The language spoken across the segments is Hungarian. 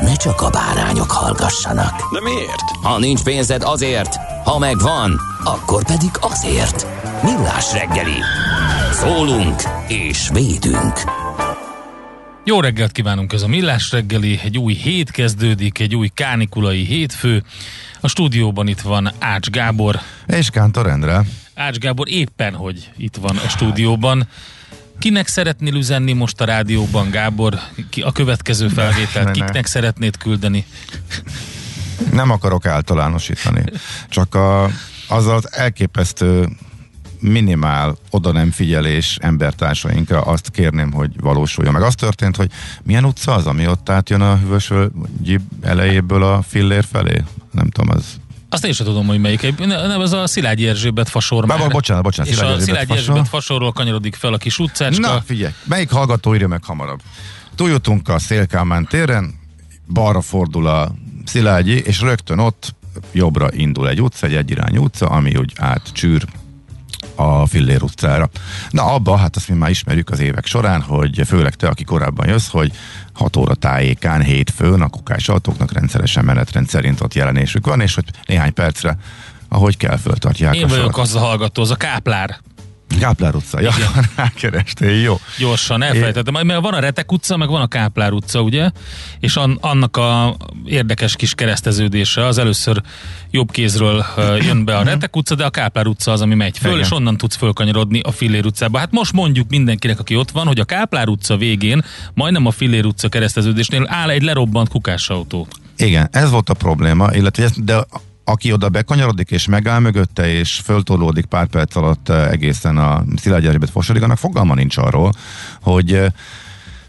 ne csak a bárányok hallgassanak. De miért? Ha nincs pénzed azért, ha megvan, akkor pedig azért. Millás reggeli. Szólunk és védünk. Jó reggelt kívánunk, ez a Millás reggeli, egy új hét kezdődik, egy új kánikulai hétfő. A stúdióban itt van Ács Gábor. És Kántor Endre. Ács Gábor éppen, hogy itt van a stúdióban. Kinek szeretnél üzenni most a rádióban, Gábor? Ki a következő felvételt ne, ne. kiknek szeretnéd küldeni? Nem akarok általánosítani. Csak a, az az elképesztő minimál oda nem figyelés embertársainkra azt kérném, hogy valósuljon. Meg az történt, hogy milyen utca az, ami ott átjön a hűvösvölgyi elejéből a fillér felé? Nem tudom, az... Azt én sem tudom, hogy melyik. Nem, ez a Szilágyi Erzsébet fasor. Bár, bocsánat, bocsánat, És a Szilágyi Erzsébet Szilágyi fasor. Erzsébet fasorról kanyarodik fel a kis utcácska. Na, figyelj, melyik hallgató írja meg hamarabb? Túljutunk a Szélkámán téren, balra fordul a Szilágyi, és rögtön ott jobbra indul egy utca, egy egyirányú utca, ami úgy átcsűr a Fillér utcára. Na abba, hát azt mi már ismerjük az évek során, hogy főleg te, aki korábban jössz, hogy 6 óra tájékán, hétfőn a kukás autóknak rendszeresen menetrend szerint ott jelenésük van, és hogy néhány percre, ahogy kell, föltartják Én vagyok sort. az a hallgató, az a Káplár. Gáplár utca, ja, rákerestél, jó. Gyorsan elfelejtettem. Mert van a Retek utca, meg van a Káplár utca, ugye? És an, annak a érdekes kis kereszteződése az először jobb kézről jön be a Retek utca, de a Káplár utca az, ami megy föl, Igen. és onnan tudsz fölkanyarodni a Fillér utcába. Hát most mondjuk mindenkinek, aki ott van, hogy a Káplár utca végén, majdnem a Fillér utca kereszteződésnél áll egy lerobbant kukásautó. Igen, ez volt a probléma, illetve de aki oda bekanyarodik és megáll mögötte, és föltolódik pár perc alatt eh, egészen a Szilágyi Erzsébet fosodig, annak fogalma nincs arról, hogy eh,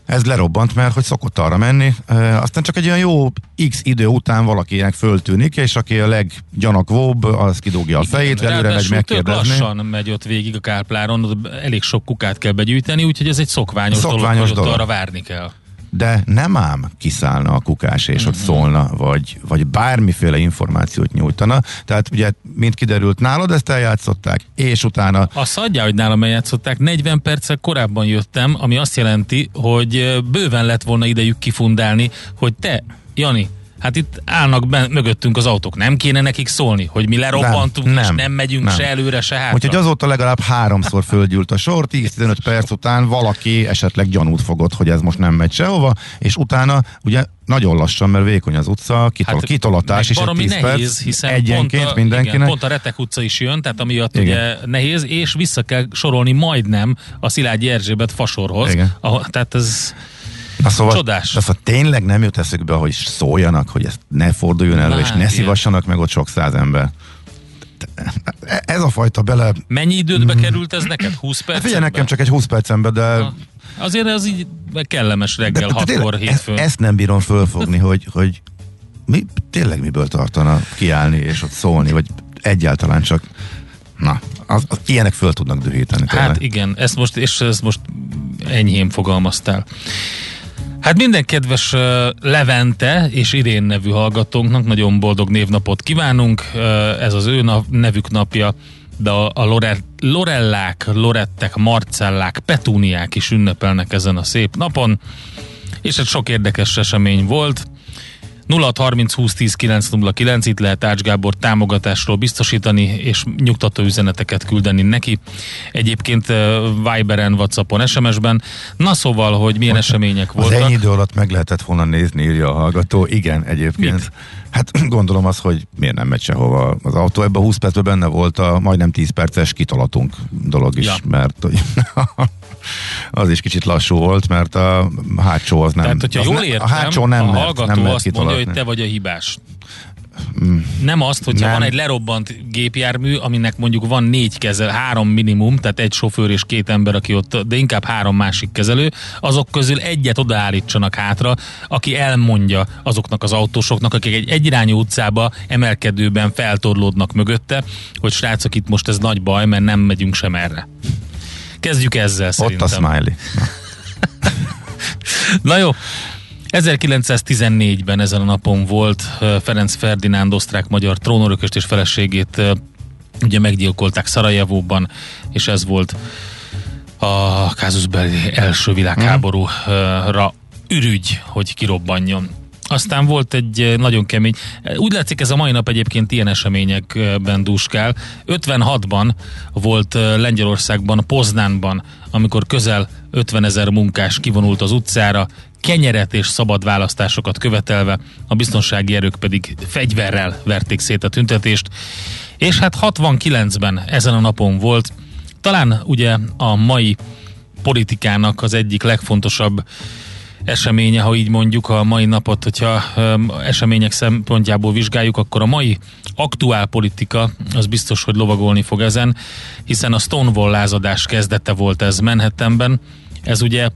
ez lerobbant, mert hogy szokott arra menni, e, aztán csak egy olyan jó x idő után valakinek föltűnik, és aki a leggyanakvóbb, az kidugja a fejét, Igen, előre megy megkérdezni. lassan megy ott végig a Kálpláron, ott elég sok kukát kell begyűjteni, úgyhogy ez egy szokványos, Szokványos dolog, dolog. arra várni kell. De nem ám kiszállna a kukás, és ott Mhm. szólna, vagy, vagy bármiféle információt nyújtana. Tehát ugye, mint kiderült, nálad ezt eljátszották, és utána Azt adja, hogy nálam eljátszották, 40 perccel korábban jöttem, ami azt jelenti, hogy bőven lett volna idejük kifundálni, hogy te, Jani, hát itt állnak ben, mögöttünk az autók, nem kéne nekik szólni, hogy mi lerobbantunk, Nem, és nem, megyünk nem. se előre, se hátra. Úgyhogy azóta legalább háromszor fölgyűlt a sor, 10-15 perc után valaki esetleg gyanút fogott, hogy ez most nem megy sehova, és utána ugye nagyon lassan, mert vékony az utca, kitol, hát, kitolatás és egy baromi 10 nehéz, perc hiszen egyenként pont a, mindenkinek. Igen, pont a Retek utca is jön, tehát amiatt Igen. ugye nehéz, és vissza kell sorolni majdnem a Szilágyi Erzsébet fasorhoz. Igen. Ahol, tehát ez Na szóval, Csodás. De szóval tényleg nem jut eszükbe, hogy szóljanak, hogy ezt ne forduljon elő, Na, és ne igen. szívassanak meg ott sok száz ember. Ez a fajta bele... mennyi időbe került ez neked? 20 perc? Hát figyelj, nekem csak egy 20 percembe, de... Na, Azért ez így kellemes reggel, de, de 6-kor, tényleg, hétfőn. ezt, ezt nem bírom fölfogni, hogy, hogy mi, tényleg miből tartana kiállni és ott szólni, vagy egyáltalán csak... Na, az, az, ilyenek föl tudnak dühíteni. tényleg. Hát igen, ezt most, és ezt most enyhén fogalmaztál. Hát minden kedves Levente és Irén nevű hallgatónknak nagyon boldog névnapot kívánunk. Ez az ő nevük napja, de a, a Lore, Lorellák, Lorettek, Marcellák, Petúniák is ünnepelnek ezen a szép napon. És hát sok érdekes esemény volt. 0630 20 10 909, itt lehet Ács Gábor támogatásról biztosítani, és nyugtató üzeneteket küldeni neki. Egyébként Viberen, Whatsappon, SMS-ben. Na szóval, hogy milyen események Az voltak. ennyi idő alatt meg lehetett volna nézni, írja a hallgató. Igen, egyébként. Mit? Hát gondolom az, hogy miért nem megy sehova az autó. Ebben a 20 percben benne volt a majdnem 10 perces kitolatunk dolog is, Ja. mert hogy az is kicsit lassú volt, mert a hátsó az nem... Tehát, hogyha az jól értem, a hátsó nem a mert, hallgató nem mert azt mondja, hogy te vagy a hibás. Nem azt, hogyha Nem. van egy lerobbant gépjármű, aminek mondjuk van négy kezel, három minimum, tehát egy sofőr és két ember, aki ott, de inkább három másik kezelő, azok közül egyet odaállítsanak hátra, aki elmondja azoknak az autósoknak, akik egy egyirányú utcába emelkedőben feltorlódnak mögötte, hogy srácok, itt most ez nagy baj, mert nem megyünk sem erre. Kezdjük ezzel Ott szerintem. a smiley. Na. Na jó, 1914-ben ezen a napon volt Ferenc Ferdinánd osztrák-magyar trónörököst és feleségét ugye meggyilkolták Szarajevóban, és ez volt a Kázusbeli első világháborúra ürügy, hogy kirobbanjon. Aztán volt egy eh, nagyon kemény, úgy látszik ez a mai nap egyébként ilyen eseményekben dúskál. 56-ban volt eh, Lengyelországban, Poznánban, amikor közel 50 ezer munkás kivonult az utcára, kenyeret és szabad választásokat követelve, a biztonsági erők pedig fegyverrel verték szét a tüntetést. És hát 69-ben ezen a napon volt, talán ugye a mai politikának az egyik legfontosabb eseménye, ha így mondjuk a mai napot, hogyha események szempontjából vizsgáljuk, akkor a mai aktuál politika az biztos, hogy lovagolni fog ezen, hiszen a Stonewall lázadás kezdete volt ez Manhattanben. Ez ugye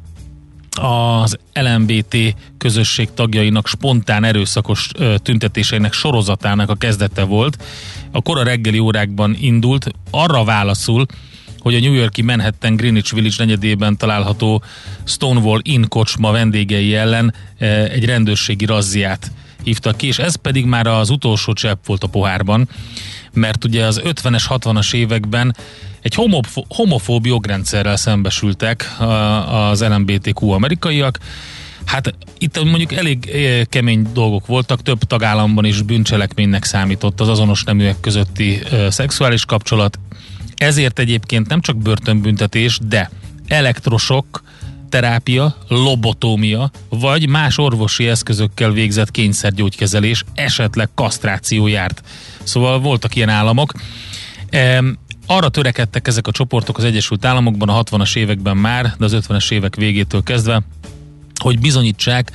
az LMBT közösség tagjainak spontán erőszakos tüntetéseinek sorozatának a kezdete volt. A kora reggeli órákban indult, arra válaszul, hogy a New Yorki Manhattan Greenwich Village negyedében található Stonewall Inn kocsma vendégei ellen ö, egy rendőrségi razziát hívtak ki, és ez pedig már az utolsó csepp volt a pohárban, mert ugye az 50-es, 60-as években egy homofó- homofób jogrendszerrel szembesültek az LMBTQ amerikaiak. Hát itt mondjuk elég eh, kemény dolgok voltak, több tagállamban is bűncselekménynek számított az azonos neműek közötti ö, szexuális kapcsolat. Ezért egyébként nem csak börtönbüntetés, de elektrosok, terápia, lobotómia, vagy más orvosi eszközökkel végzett kényszergyógykezelés, esetleg kasztráció járt. Szóval voltak ilyen államok. Em, arra törekedtek ezek a csoportok az Egyesült Államokban a 60-as években már, de az 50-es évek végétől kezdve, hogy bizonyítsák,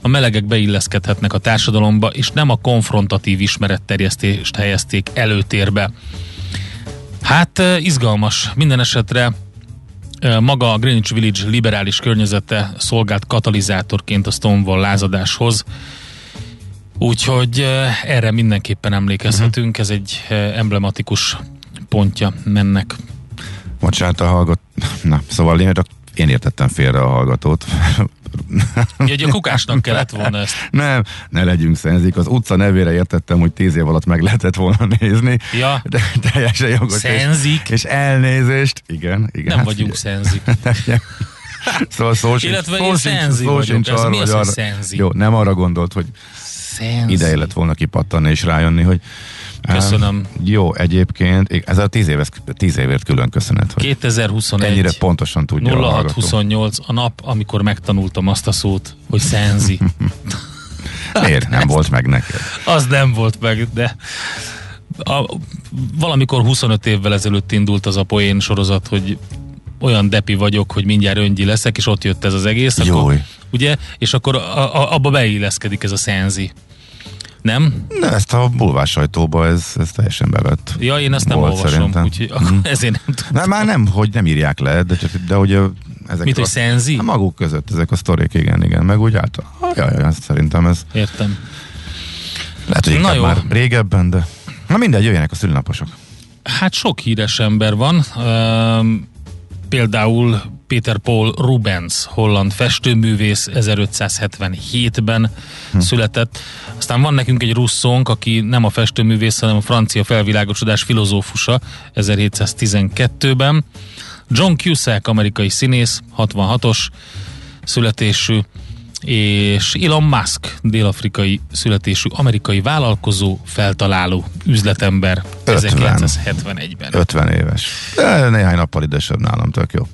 a melegek beilleszkedhetnek a társadalomba, és nem a konfrontatív ismeretterjesztést helyezték előtérbe. Hát izgalmas. Minden esetre maga a Greenwich Village liberális környezete szolgált katalizátorként a Stonewall lázadáshoz. Úgyhogy erre mindenképpen emlékezhetünk, ez egy emblematikus pontja mennek. Bocsánat a hallgat... Na, szóval én, én értettem félre a hallgatót. Ugye, a kukásnak kellett volna ezt. Nem, ne legyünk szenzik. Az utca nevére értettem, hogy tíz év alatt meg lehetett volna nézni. Ja. De teljesen jogos. és- Szenzik? És elnézést. Igen, igen. Nem hát vagyunk figyelj. szenzik. Szóval szó sincs, Illetve szó sincs, szenzi szó sincs Ez arra, mi az, hogy arra- szenzi? Jó, nem arra gondolt, hogy Szenzik. ideje lett volna kipattanni és rájönni, hogy Köszönöm. Á, jó, egyébként, ez a tíz, éves, tíz évért külön köszönet, hogy 2021. ennyire pontosan tudja a hallgató. 0628 a nap, amikor megtanultam azt a szót, hogy szenzi. Miért? Nem volt meg neked. Az nem volt meg, de a, valamikor 25 évvel ezelőtt indult az a poén sorozat, hogy olyan depi vagyok, hogy mindjárt öngyi leszek, és ott jött ez az egész. Akkor, ugye? És akkor a, a, abba beilleszkedik ez a szenzi. Nem? De ezt a bulvás sajtóba ez, ez teljesen bevett. Ja, én ezt nem Volt olvasom, szerintem. úgyhogy akkor ezért nem tudom. Nem, már nem, hogy nem írják le, de, csak, de hogy ezek Mit, hogy a, szenzi? a maguk között ezek a sztorik, igen, igen, meg úgy által. Jaj, jaj, szerintem ez Értem. lehet, hogy Na jó. már régebben, de na mindegy, jöjjenek a szülinaposok. Hát sok híres ember van. Üm, például Peter Paul Rubens, holland festőművész, 1577-ben hm. született. Aztán van nekünk egy russzónk, aki nem a festőművész, hanem a francia felvilágosodás filozófusa, 1712-ben. John Cusack, amerikai színész, 66-os születésű, és Elon Musk, dél-afrikai születésű amerikai vállalkozó, feltaláló üzletember 50. 1971-ben. 50 éves. De néhány nappal idősebb nálam, tök jó.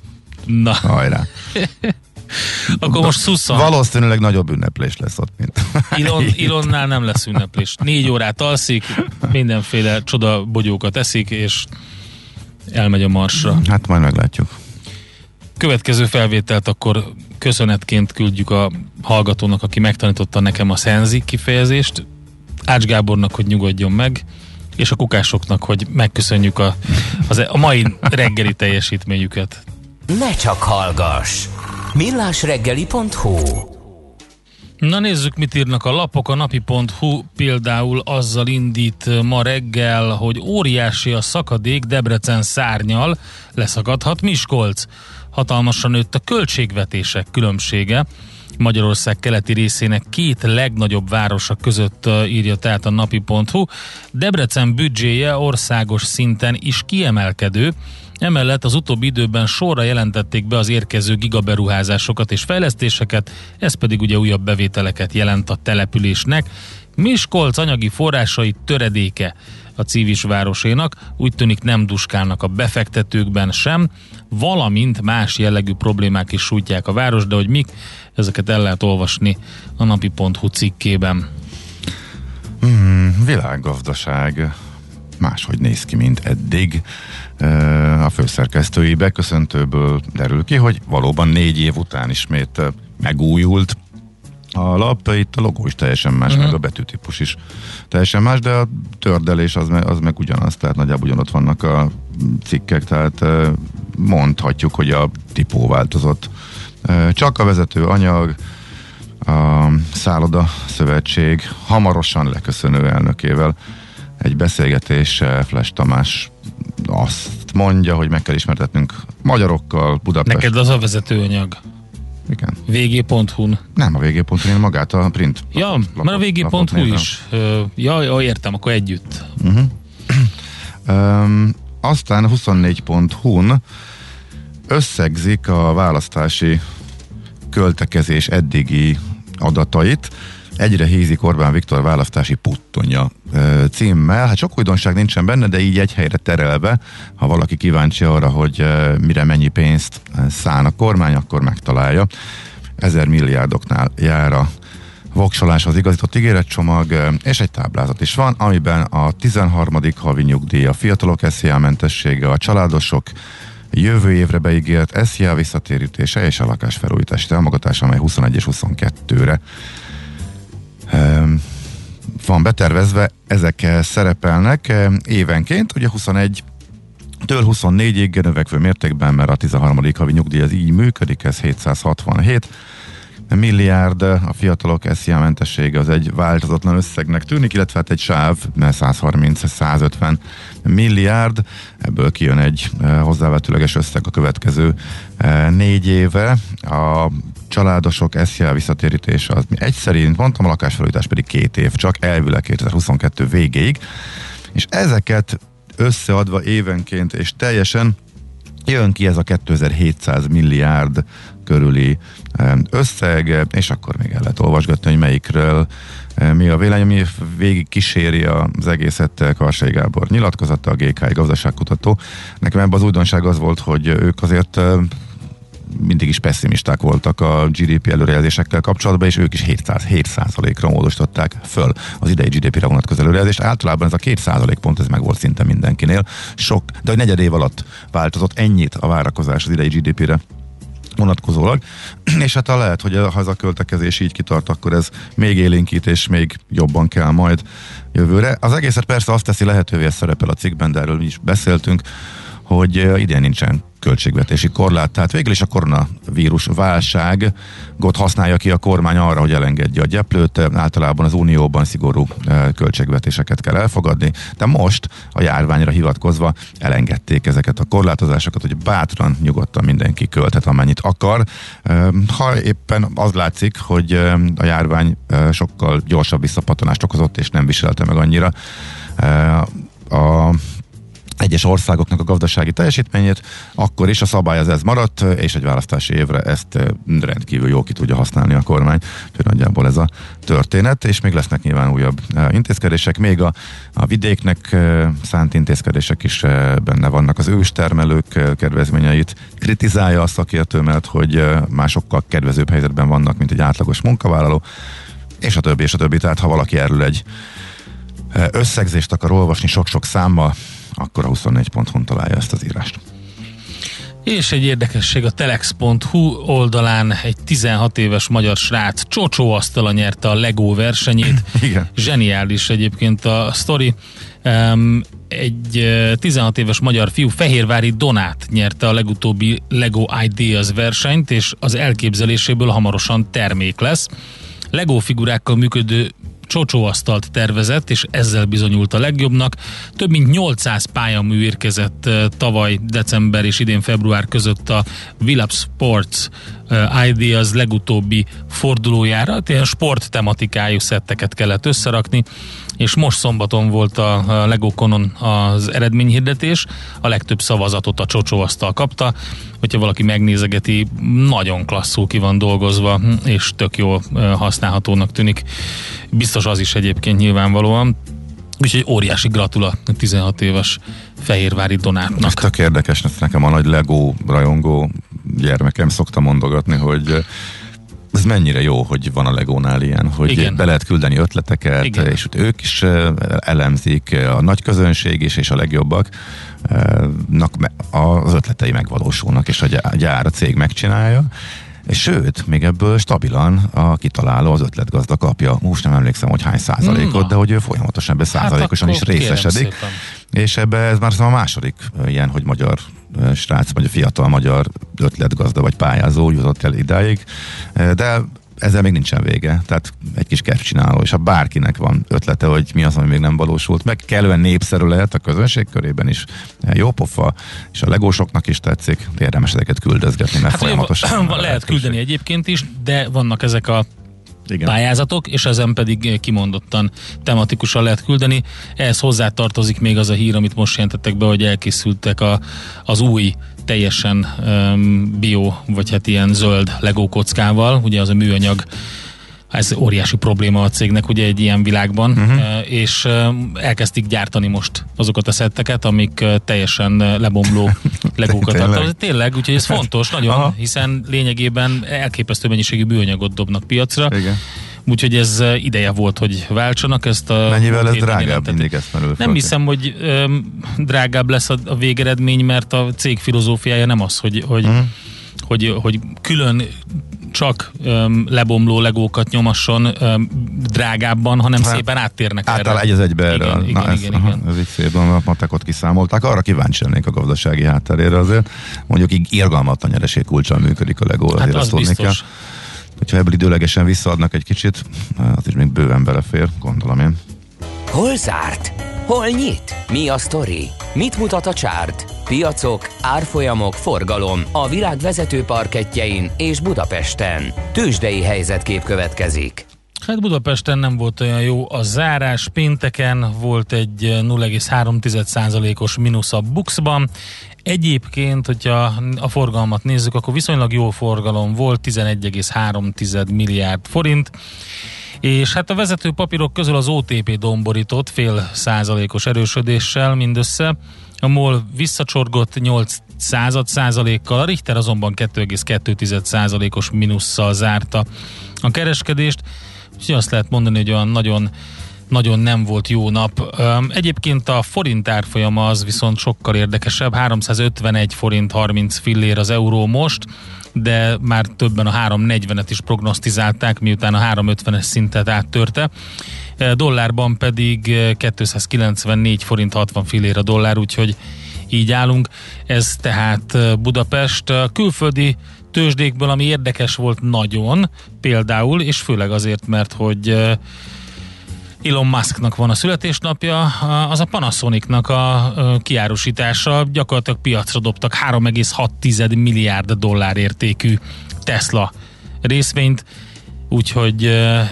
Na, Hajrá. akkor most szusszan. Valószínűleg nagyobb ünneplés lesz ott, mint... Ilon, Ilonnál nem lesz ünneplés. Négy órát alszik, mindenféle csoda bogyókat eszik, és elmegy a marsra. Hát majd meglátjuk. Következő felvételt akkor köszönetként küldjük a hallgatónak, aki megtanította nekem a szenzi kifejezést, Ács Gábornak, hogy nyugodjon meg, és a kukásoknak, hogy megköszönjük a, az, a mai reggeli teljesítményüket. Ne csak hallgass! millásreggeli.hu Na nézzük, mit írnak a lapok. A napi.hu például azzal indít ma reggel, hogy óriási a szakadék Debrecen szárnyal, leszakadhat Miskolc. Hatalmasan nőtt a költségvetések különbsége. Magyarország keleti részének két legnagyobb városa között írja tehát a napi.hu. Debrecen büdzséje országos szinten is kiemelkedő, Emellett az utóbbi időben sorra jelentették be az érkező gigaberuházásokat és fejlesztéseket, ez pedig ugye újabb bevételeket jelent a településnek. Miskolc anyagi forrásai töredéke a civis városénak, úgy tűnik nem duskálnak a befektetőkben sem, valamint más jellegű problémák is sújtják a város, de hogy mik, ezeket el lehet olvasni a napi.hu cikkében. Hmm, világgazdaság máshogy néz ki, mint eddig. A főszerkesztői beköszöntőből derül ki, hogy valóban négy év után ismét megújult a lap, itt a logó is teljesen más, uh-huh. meg a betűtípus is teljesen más, de a tördelés az, meg, az meg ugyanaz, tehát nagyjából ugyanott vannak a cikkek, tehát mondhatjuk, hogy a tipó változott. Csak a vezető anyag, a Szálloda Szövetség hamarosan leköszönő elnökével egy beszélgetés Flash Tamás azt mondja, hogy meg kell ismertetnünk magyarokkal Budapest. Neked az a vezetőanyag. Igen. vg.hu-n. Nem a vg.hu, én magát a print. Ja, lapot, mert a vg.hu is. Ja, ja, értem, akkor együtt. Uh-huh. um, aztán 24.hu-n összegzik a választási költekezés eddigi adatait, Egyre hízik Orbán Viktor választási puttonya címmel. Hát sok újdonság nincsen benne, de így egy helyre terelve, ha valaki kíváncsi arra, hogy mire mennyi pénzt szán a kormány, akkor megtalálja. Ezer milliárdoknál jár a voksolás az igazított ígéretcsomag, és egy táblázat is van, amiben a 13. havi nyugdíj, a fiatalok SZIA mentessége, a családosok jövő évre beígért SZIA visszatérítése és a lakásfelújítási támogatása, amely 21 és 22-re van betervezve, ezek szerepelnek évenként, ugye 21 től 24-ig növekvő mértékben, mert a 13. havi nyugdíj az így működik, ez 767 milliárd, a fiatalok SZIA mentessége az egy változatlan összegnek tűnik, illetve hát egy sáv, 130-150 milliárd, ebből kijön egy hozzávetőleges összeg a következő négy éve. A családosok SZIA visszatérítése az egy szerint, mondtam, a lakásfelújítás pedig két év, csak elvileg 2022 végéig, és ezeket összeadva évenként és teljesen jön ki ez a 2700 milliárd körüli összeg, és akkor még el lehet olvasgatni, hogy melyikről mi a vélemény, ami végig kíséri az egészet Karsai Gábor nyilatkozata, a GK gazdaságkutató. Nekem ebben az újdonság az volt, hogy ők azért mindig is pessimisták voltak a GDP előrejelzésekkel kapcsolatban, és ők is 700, 7%-ra módosították föl az idei GDP-re vonatkozó előrejelzést. Általában ez a 2% pont, ez meg volt szinte mindenkinél. Sok, de a negyed év alatt változott ennyit a várakozás az idei GDP-re vonatkozólag, és hát ha lehet, hogy ha ez a költekezés így kitart, akkor ez még élénkít, és még jobban kell majd jövőre. Az egészet persze azt teszi lehetővé, ez szerepel a cikkben, de erről is beszéltünk, hogy idén nincsen költségvetési korlát. Tehát végül is a koronavírus válságot használja ki a kormány arra, hogy elengedje a gyeplőt. Általában az Unióban szigorú költségvetéseket kell elfogadni, de most a járványra hivatkozva elengedték ezeket a korlátozásokat, hogy bátran, nyugodtan mindenki költhet, amennyit akar. Ha éppen az látszik, hogy a járvány sokkal gyorsabb visszapatonást okozott, és nem viselte meg annyira a egyes országoknak a gazdasági teljesítményét, akkor is a szabály az ez maradt, és egy választási évre ezt rendkívül jó ki tudja használni a kormány. Úgyhogy nagyjából ez a történet, és még lesznek nyilván újabb intézkedések. Még a, a vidéknek szánt intézkedések is benne vannak. Az őstermelők kedvezményeit kritizálja a szakértő, mert hogy másokkal kedvezőbb helyzetben vannak, mint egy átlagos munkavállaló, és a többi, és a többi. Tehát ha valaki erről egy összegzést akar olvasni sok-sok számmal, akkor a 24.hu találja ezt az írást. És egy érdekesség, a telex.hu oldalán egy 16 éves magyar srác asztala nyerte a Lego versenyét. Igen. Zseniális egyébként a sztori. Um, egy 16 éves magyar fiú Fehérvári Donát nyerte a legutóbbi Lego Ideas versenyt, és az elképzeléséből hamarosan termék lesz. Lego figurákkal működő csocsóasztalt tervezett, és ezzel bizonyult a legjobbnak. Több mint 800 pályamű érkezett tavaly december és idén február között a Villap Sports Ideas legutóbbi fordulójára, ilyen sport tematikájú szetteket kellett összerakni, és most szombaton volt a Legokonon az eredményhirdetés, a legtöbb szavazatot a csocsóasztal kapta, hogyha valaki megnézegeti, nagyon klasszul ki van dolgozva, és tök jól használhatónak tűnik. Biztos az is egyébként nyilvánvalóan. Úgyhogy óriási gratula 16 éves Fehérvári Donátnak. Ez tök érdekes, nekem a nagy Lego rajongó gyermekem szokta mondogatni, hogy ez mennyire jó, hogy van a Legónál ilyen, hogy Igen. be lehet küldeni ötleteket, Igen. és ők is elemzik, a nagy közönség is, és a legjobbak az ötletei megvalósulnak, és a gyár, a cég megcsinálja, és sőt, még ebből stabilan a kitaláló, az ötletgazda kapja, most nem emlékszem, hogy hány százalékot, Na. de hogy ő folyamatosan ebbe hát százalékosan is részesedik. És ebbe ez már a második ilyen, hogy magyar srác, vagy a fiatal magyar ötletgazda vagy pályázó jutott el idáig, de ezzel még nincsen vége. Tehát egy kis kertcsináló, és ha bárkinek van ötlete, hogy mi az, ami még nem valósult meg, kellően népszerű lehet a közönség körében is, jó pofa, és a legósoknak is tetszik, érdemes ezeket küldözgetni, mert hát, folyamatosan. Lehet küldeni egyébként is, de vannak ezek a igen. pályázatok, és ezen pedig kimondottan tematikusan lehet küldeni. Ehhez hozzátartozik még az a hír, amit most jelentettek be, hogy elkészültek a, az új teljesen um, bio, vagy hát ilyen zöld Lego kockával, ugye az a műanyag ez óriási probléma a cégnek ugye egy ilyen világban, uh-huh. és elkezdték gyártani most azokat a szetteket, amik teljesen lebomló legókat tartalmaznak. Tényleg, úgyhogy ez fontos nagyon, Aha. hiszen lényegében elképesztő mennyiségű műanyagot dobnak piacra. Igen. Úgyhogy ez ideje volt, hogy váltsanak ezt a... Mennyivel ez drágább, mindig ezt merül Nem hiszem, hogy öm, drágább lesz a, a végeredmény, mert a cég filozófiája nem az, hogy, hogy, uh-huh. hogy, hogy külön csak öm, lebomló legókat nyomasson öm, drágábban, hanem hát, szépen áttérnek erre. Általában egy az egybe erre. Igen, igen, Na, ez, igen, aha, igen. ez így szép, a matekot kiszámolták. Arra kíváncsi lennék a gazdasági hátterére azért. Mondjuk így irgalmatlan nyereség kulcsal működik a legó, hát az biztos. kell. Hogyha ebből időlegesen visszaadnak egy kicsit, az is még bőven belefér, gondolom én. Hol zárt? Hol nyit? Mi a sztori? Mit mutat a csárt? Piacok, árfolyamok, forgalom a világ vezető parketjein és Budapesten. Tősdei helyzetkép következik. Hát Budapesten nem volt olyan jó a zárás, pénteken volt egy 0,3%-os mínusz a Buxban, Egyébként, hogyha a forgalmat nézzük, akkor viszonylag jó forgalom volt, 11,3 milliárd forint, és hát a vezető papírok közül az OTP domborított fél százalékos erősödéssel mindössze, a MOL visszacsorgott 8 század százalékkal, a Richter azonban 2,2 százalékos minusszal zárta a kereskedést, úgyhogy azt lehet mondani, hogy olyan nagyon nagyon nem volt jó nap. Egyébként a forint árfolyama az viszont sokkal érdekesebb, 351 forint 30 fillér az euró most, de már többen a 340-et is prognosztizálták, miután a 350-es szintet áttörte. Dollárban pedig 294 forint 60 fillér a dollár, úgyhogy így állunk. Ez tehát Budapest. Külföldi tőzsdékből, ami érdekes volt nagyon, például, és főleg azért, mert hogy Elon Musknak van a születésnapja, az a Panasonicnak a kiárusítása. Gyakorlatilag piacra dobtak 3,6 milliárd dollár értékű Tesla részvényt, úgyhogy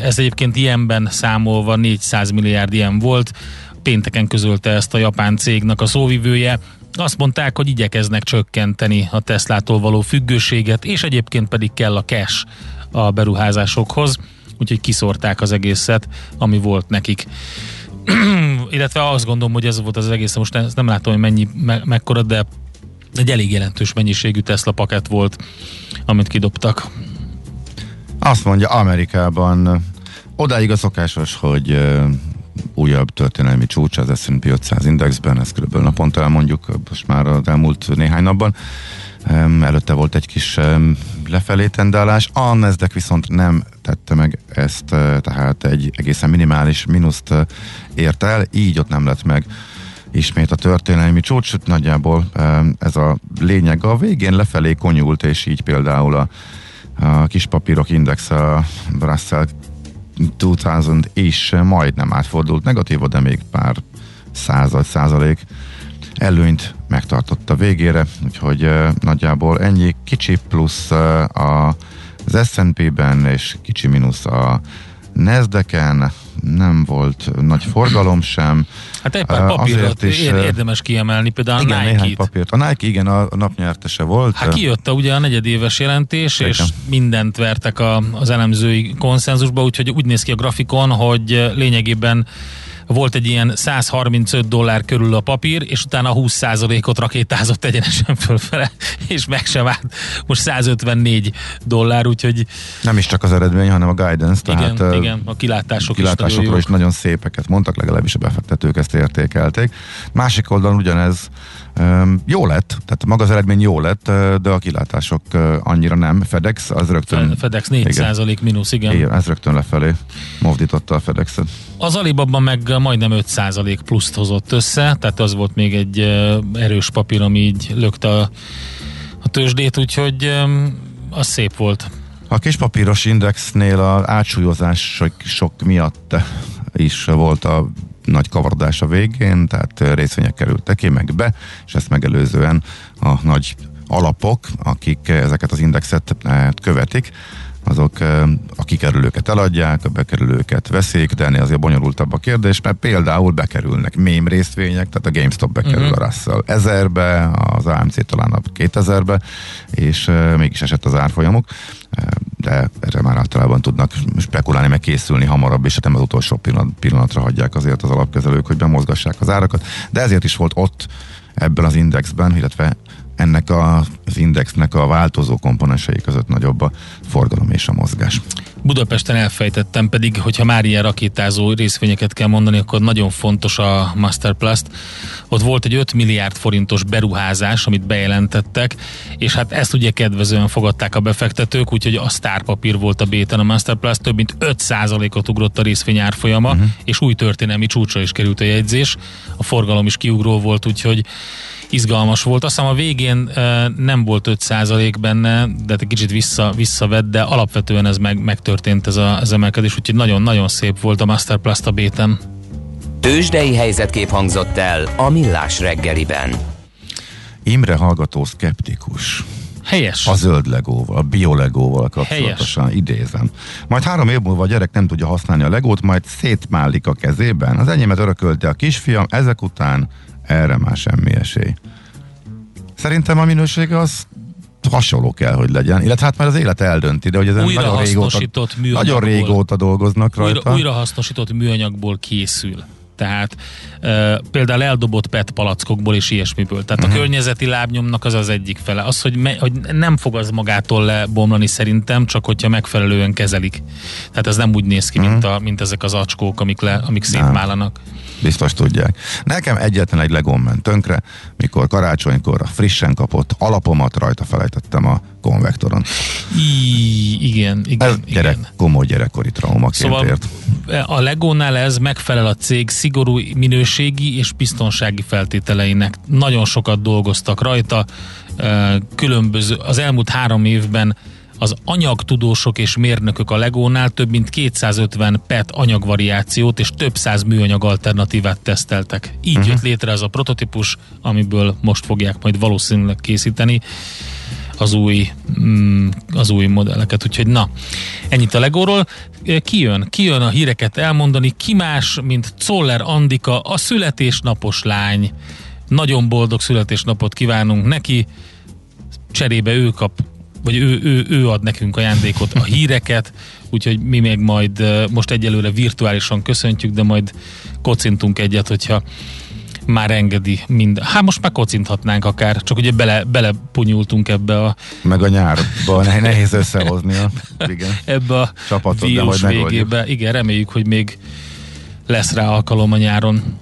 ez egyébként ilyenben számolva 400 milliárd ilyen volt. pénteken közölte ezt a japán cégnek a szóvivője. Azt mondták, hogy igyekeznek csökkenteni a Teslától való függőséget, és egyébként pedig kell a cash a beruházásokhoz, úgyhogy kiszorták az egészet, ami volt nekik. Illetve azt gondolom, hogy ez volt az egész, most nem látom, hogy mennyi, me, mekkora, de egy elég jelentős mennyiségű Tesla paket volt, amit kidobtak. Azt mondja, Amerikában odáig a szokásos, hogy újabb történelmi csúcs az S&P 500 indexben, ezt kb. naponta elmondjuk most már az elmúlt néhány napban. Előtte volt egy kis lefelé tendálás, a Nasdaq viszont nem tette meg ezt, tehát egy egészen minimális mínuszt ért el, így ott nem lett meg ismét a történelmi csúcs, nagyjából ez a lényeg. A végén lefelé konyult, és így például a a kis papírok index a Russell 2000 is majdnem átfordult negatíva, de még pár század százalék előnyt megtartotta végére, úgyhogy nagyjából ennyi kicsi plusz a, az S&P-ben és kicsi mínusz a Nasdaq-en, nem volt nagy forgalom sem. Hát egy pár papírt is érdemes kiemelni, például igen, a Nike-t. papírt. A Nike igen, a napnyertese volt. Hát kijött a, ugye a negyedéves jelentés, igen. és mindent vertek a, az elemzői konszenzusba, úgyhogy úgy néz ki a grafikon, hogy lényegében volt egy ilyen 135 dollár körül a papír, és utána 20%-ot rakétázott egyenesen fölfele, és meg sem állt. Most 154 dollár, úgyhogy... Nem is csak az eredmény, hanem a guidance. Igen, tehát, igen a kilátások, kilátásokról is, nagyon is nagyon szépeket mondtak, legalábbis a befektetők ezt értékelték. Másik oldalon ugyanez jó lett, tehát maga az eredmény jó lett, de a kilátások annyira nem. FedEx az rögtön... FedEx 4 mínusz, igen. igen. Ez rögtön lefelé movdította a FedExet. Az Alibaba meg majdnem 5% pluszt hozott össze, tehát az volt még egy erős papír, ami így lökte a, a tőzsdét, úgyhogy az szép volt. A kispapíros indexnél az átsúlyozás sok, sok miatt is volt a nagy kavarodás a végén, tehát részvények kerültek ki, meg be, és ezt megelőzően a nagy alapok, akik ezeket az indexet eh, követik, azok a kikerülőket eladják, a bekerülőket veszik, de ennél azért bonyolultabb a kérdés, mert például bekerülnek mém részvények, tehát a GameStop bekerül uh-huh. a Russell ezerbe, az AMC talán a 2000-be, és mégis esett az árfolyamuk, de erre már általában tudnak spekulálni, meg készülni hamarabb, és hát nem az utolsó pillanat, pillanatra hagyják azért az alapkezelők, hogy bemozgassák az árakat, de ezért is volt ott ebben az indexben, illetve ennek a, az indexnek a változó komponensei között nagyobb a forgalom és a mozgás. Budapesten elfejtettem pedig, hogyha már ilyen rakétázó részvényeket kell mondani, akkor nagyon fontos a Masterplast. Ott volt egy 5 milliárd forintos beruházás, amit bejelentettek, és hát ezt ugye kedvezően fogadták a befektetők, úgyhogy a sztárpapír volt a béten a Masterplast, több mint 5%-ot ugrott a részvény árfolyama, uh-huh. és új történelmi csúcsra is került a jegyzés. A forgalom is kiugró volt, úgyhogy izgalmas volt. Azt hiszem a végén nem volt 5% benne, de egy kicsit vissza, visszavett, de alapvetően ez meg, megtörtént ez a, az emelkedés, úgyhogy nagyon-nagyon szép volt a Masterplast a béten. Tőzsdei helyzetkép hangzott el a Millás reggeliben. Imre hallgató szkeptikus. Helyes. A zöld legóval, a biolegóval kapcsolatosan Helyes. idézem. Majd három év múlva a gyerek nem tudja használni a legót, majd szétmálik a kezében. Az enyémet örökölte a kisfiam, ezek után erre már semmi esély. Szerintem a minősége az hasonló kell, hogy legyen. Illetve hát már az élet eldönti, de hogy ezen nagyon régóta, nagyon régóta dolgoznak rajta. Újra, újrahasznosított műanyagból készül. Tehát e, például eldobott PET palackokból és ilyesmiből. Tehát uh-huh. a mhm. környezeti lábnyomnak az az egyik fele. Az, hogy, me, hogy nem fog az magától lebomlani szerintem, csak hogyha megfelelően kezelik. Tehát ez nem úgy néz ki, uh-huh. mint, a, mint ezek az acskók, amik, le, amik szétmálanak. Nem biztos tudják. Nekem egyetlen egy legom ment tönkre, mikor karácsonykor a frissen kapott alapomat rajta felejtettem a konvektoron. I, igen, igen. Ez gyerek, igen. komoly gyerekkori traumaként szóval ért. A Legónál ez megfelel a cég szigorú minőségi és biztonsági feltételeinek. Nagyon sokat dolgoztak rajta, különböző, az elmúlt három évben az anyagtudósok és mérnökök a Legónál több mint 250 PET anyagvariációt és több száz műanyag alternatívát teszteltek. Így uh-huh. jött létre ez a prototípus, amiből most fogják majd valószínűleg készíteni. az új, mm, az új modelleket. Úgyhogy na, ennyit a Legóról. Ki jön? Ki jön a híreket elmondani? Ki más, mint Czoller Andika, a születésnapos lány. Nagyon boldog születésnapot kívánunk neki. Cserébe ő kap vagy ő, ő, ő ad nekünk ajándékot, a híreket, úgyhogy mi még majd most egyelőre virtuálisan köszöntjük, de majd kocintunk egyet, hogyha már engedi mind. Hát most már kocinthatnánk akár, csak ugye bele, belepunyultunk ebbe a... Meg a nyárba, nehéz összehozni a, igen, ebbe a csapatot, vírus de végébe. Igen, reméljük, hogy még lesz rá alkalom a nyáron.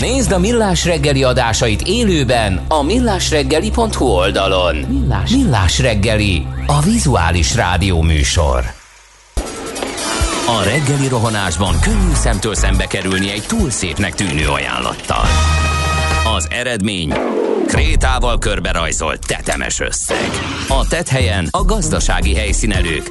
Nézd a Millás reggeli adásait élőben a millásreggeli.hu oldalon. Millás, Millás reggeli, a vizuális rádió műsor. A reggeli rohanásban könnyű szemtől szembe kerülni egy túl szépnek tűnő ajánlattal. Az eredmény krétával körberajzolt tetemes összeg. A tethelyen a gazdasági helyszínelők,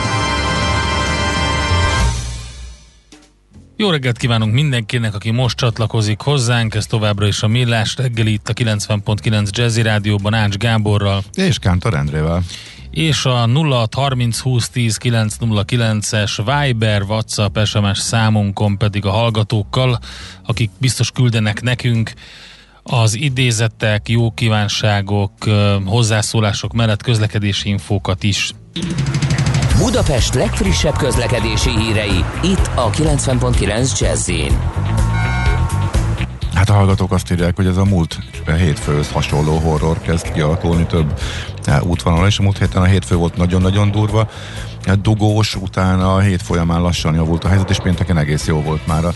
Jó reggelt kívánunk mindenkinek, aki most csatlakozik hozzánk, ez továbbra is a Millás reggeli itt a 90.9 Jazzy Rádióban Ács Gáborral. És Kántor Endrével. És a 0630 20 10 909-es Viber, WhatsApp, SMS számunkon pedig a hallgatókkal, akik biztos küldenek nekünk az idézetek, jó kívánságok, hozzászólások mellett közlekedési infókat is. Budapest legfrissebb közlekedési hírei, itt a 90.9 jazz Hát a hallgatók azt írják, hogy ez a múlt hétfőhöz hasonló horror kezd kialakulni több e, útvonalon, és a múlt héten a hétfő volt nagyon-nagyon durva, e, dugós, utána a hét folyamán lassan javult a helyzet, és pénteken egész jó volt már a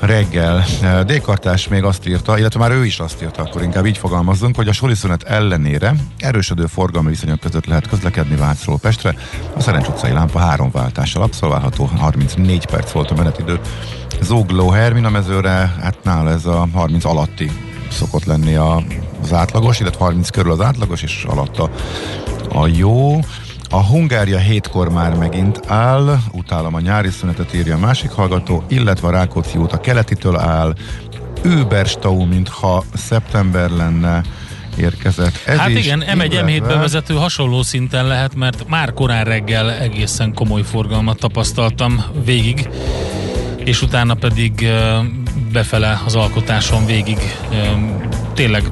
reggel. Dékartás még azt írta, illetve már ő is azt írta, akkor inkább így fogalmazzunk, hogy a suli szünet ellenére erősödő forgalmi viszonyok között lehet közlekedni Vácról Pestre. A Szerencs utcai lámpa három váltással abszolválható, 34 perc volt a menetidő. Zógló Hermina mezőre, hát nála ez a 30 alatti szokott lenni a, az átlagos, illetve 30 körül az átlagos, és alatta a jó. A Hungária hétkor már megint áll, utálom a nyári szünetet írja a másik hallgató, illetve a Rákóczi út a keletitől áll, Überstau, mintha szeptember lenne, érkezett. Ez hát igen, M1 M7 bevezető hasonló szinten lehet, mert már korán reggel egészen komoly forgalmat tapasztaltam végig, és utána pedig befele az alkotáson végig tényleg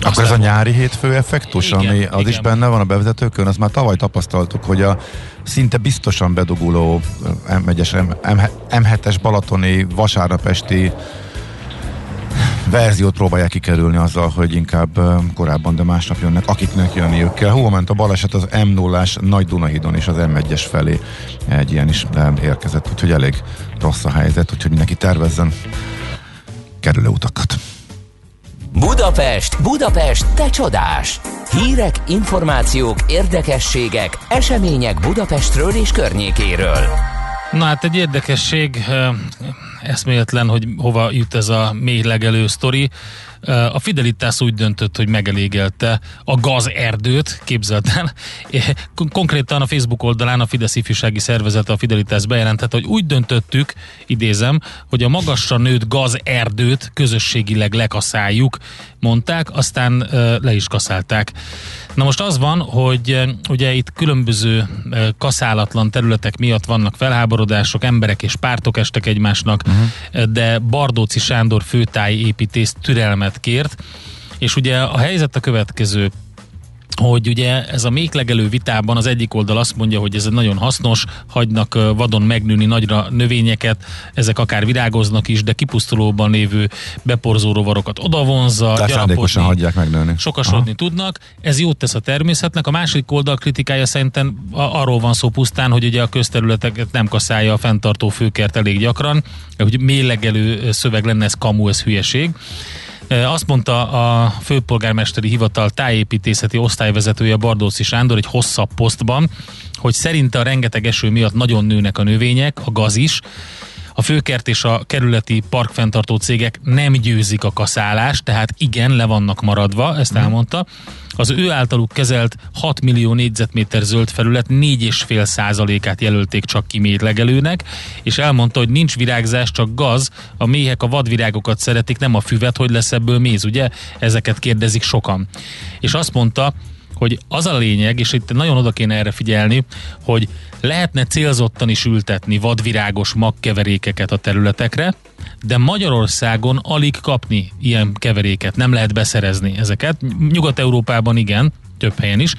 akkor ez a nyári hétfő effektus, igen, ami az igen. is benne van a bevezetőkön, azt már tavaly tapasztaltuk, hogy a szinte biztosan beduguló M1-es, M7-es balatoni vasárnapesti verziót próbálják kikerülni azzal, hogy inkább korábban, de másnap jönnek, akiknek jönniük kell. Hova ment a baleset az m 0 Nagy Dunahidon és az M1-es felé egy ilyen is érkezett, úgyhogy elég rossz a helyzet, úgyhogy mindenki tervezzen kerülő utakat. Budapest, Budapest, te csodás! Hírek, információk, érdekességek, események Budapestről és környékéről. Na hát egy érdekesség, eszméletlen, hogy hova jut ez a mély legelő sztori. A Fidelitás úgy döntött, hogy megelégelte a gazerdőt, képzeld el. Konkrétan a Facebook oldalán a Fidesz ifjúsági szervezete, a Fidelitás bejelentette, hogy úgy döntöttük, idézem, hogy a magasra nőtt gazerdőt közösségileg lekaszáljuk, mondták, aztán le is kaszálták. Na most az van, hogy ugye itt különböző kaszálatlan területek miatt vannak felháborodások, emberek és pártok estek egymásnak, uh-huh. de Bardóci Sándor főtájépítész türelmet kért, és ugye a helyzet a következő hogy ugye ez a méklegelő vitában az egyik oldal azt mondja, hogy ez nagyon hasznos, hagynak vadon megnőni nagyra növényeket, ezek akár virágoznak is, de kipusztulóban lévő beporzó rovarokat odavonza, gyarapodni, hagyják megnőni. Sokasodni Aha. tudnak, ez jót tesz a természetnek. A másik oldal kritikája szerintem arról van szó pusztán, hogy ugye a közterületeket nem kaszálja a fenntartó főkert elég gyakran, hogy mélegelő szöveg lenne, ez kamu, ez hülyeség. Azt mondta a főpolgármesteri hivatal tájépítészeti osztályvezetője Bardóci Sándor egy hosszabb posztban, hogy szerinte a rengeteg eső miatt nagyon nőnek a növények, a gaz is, a főkert és a kerületi parkfenntartó cégek nem győzik a kaszálást, tehát igen, le vannak maradva, ezt mhm. elmondta. Az ő általuk kezelt 6 millió négyzetméter zöld felület 4,5 százalékát jelölték csak ki mérlegelőnek, és elmondta, hogy nincs virágzás, csak gaz, a méhek a vadvirágokat szeretik, nem a füvet, hogy lesz ebből méz, ugye? Ezeket kérdezik sokan. És azt mondta, hogy az a lényeg, és itt nagyon oda kéne erre figyelni, hogy lehetne célzottan is ültetni vadvirágos magkeverékeket a területekre, de Magyarországon alig kapni ilyen keveréket, nem lehet beszerezni ezeket. Nyugat-Európában igen, több helyen is,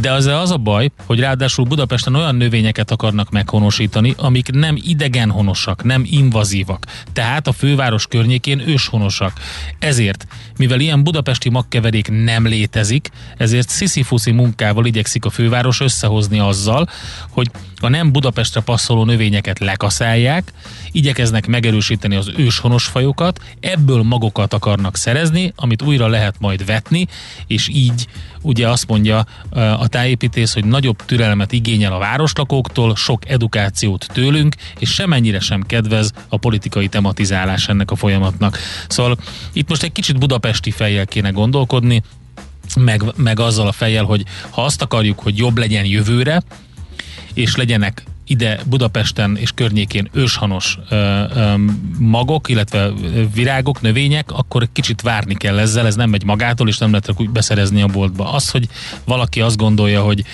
de az az a baj, hogy ráadásul Budapesten olyan növényeket akarnak meghonosítani, amik nem idegenhonosak, nem invazívak, tehát a főváros környékén őshonosak. Ezért, mivel ilyen budapesti magkeverék nem létezik, ezért sziszifuszi munkával igyekszik a főváros összehozni azzal, hogy a nem Budapestre passzoló növényeket lekaszálják, igyekeznek megerősíteni az őshonos fajokat, ebből magokat akarnak szerezni, amit újra lehet majd vetni, és így ugye azt mondja a tájépítész, hogy nagyobb türelmet igényel a városlakóktól, sok edukációt tőlünk, és semennyire sem kedvez a politikai tematizálás ennek a folyamatnak. Szóval itt most egy kicsit budapesti fejjel kéne gondolkodni, meg, meg azzal a fejjel, hogy ha azt akarjuk, hogy jobb legyen jövőre, és legyenek ide Budapesten és környékén őshanos ö, ö, magok, illetve virágok, növények, akkor kicsit várni kell ezzel, ez nem megy magától, és nem lehet úgy beszerezni a boltba. Az, hogy valaki azt gondolja, hogy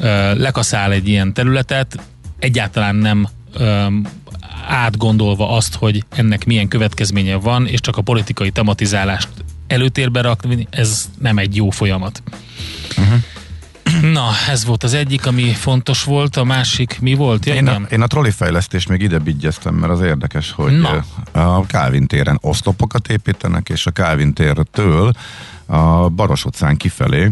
ö, lekaszál egy ilyen területet, egyáltalán nem ö, átgondolva azt, hogy ennek milyen következménye van, és csak a politikai tematizálást előtérbe rakni, ez nem egy jó folyamat. Uh-huh. Na, ez volt az egyik, ami fontos volt, a másik mi volt? Ja, én, a, én a trolli fejlesztést még ide bigyeztem, mert az érdekes, hogy Na. a Kálvin téren oszlopokat építenek, és a Kálvin tértől a Baros utcán kifelé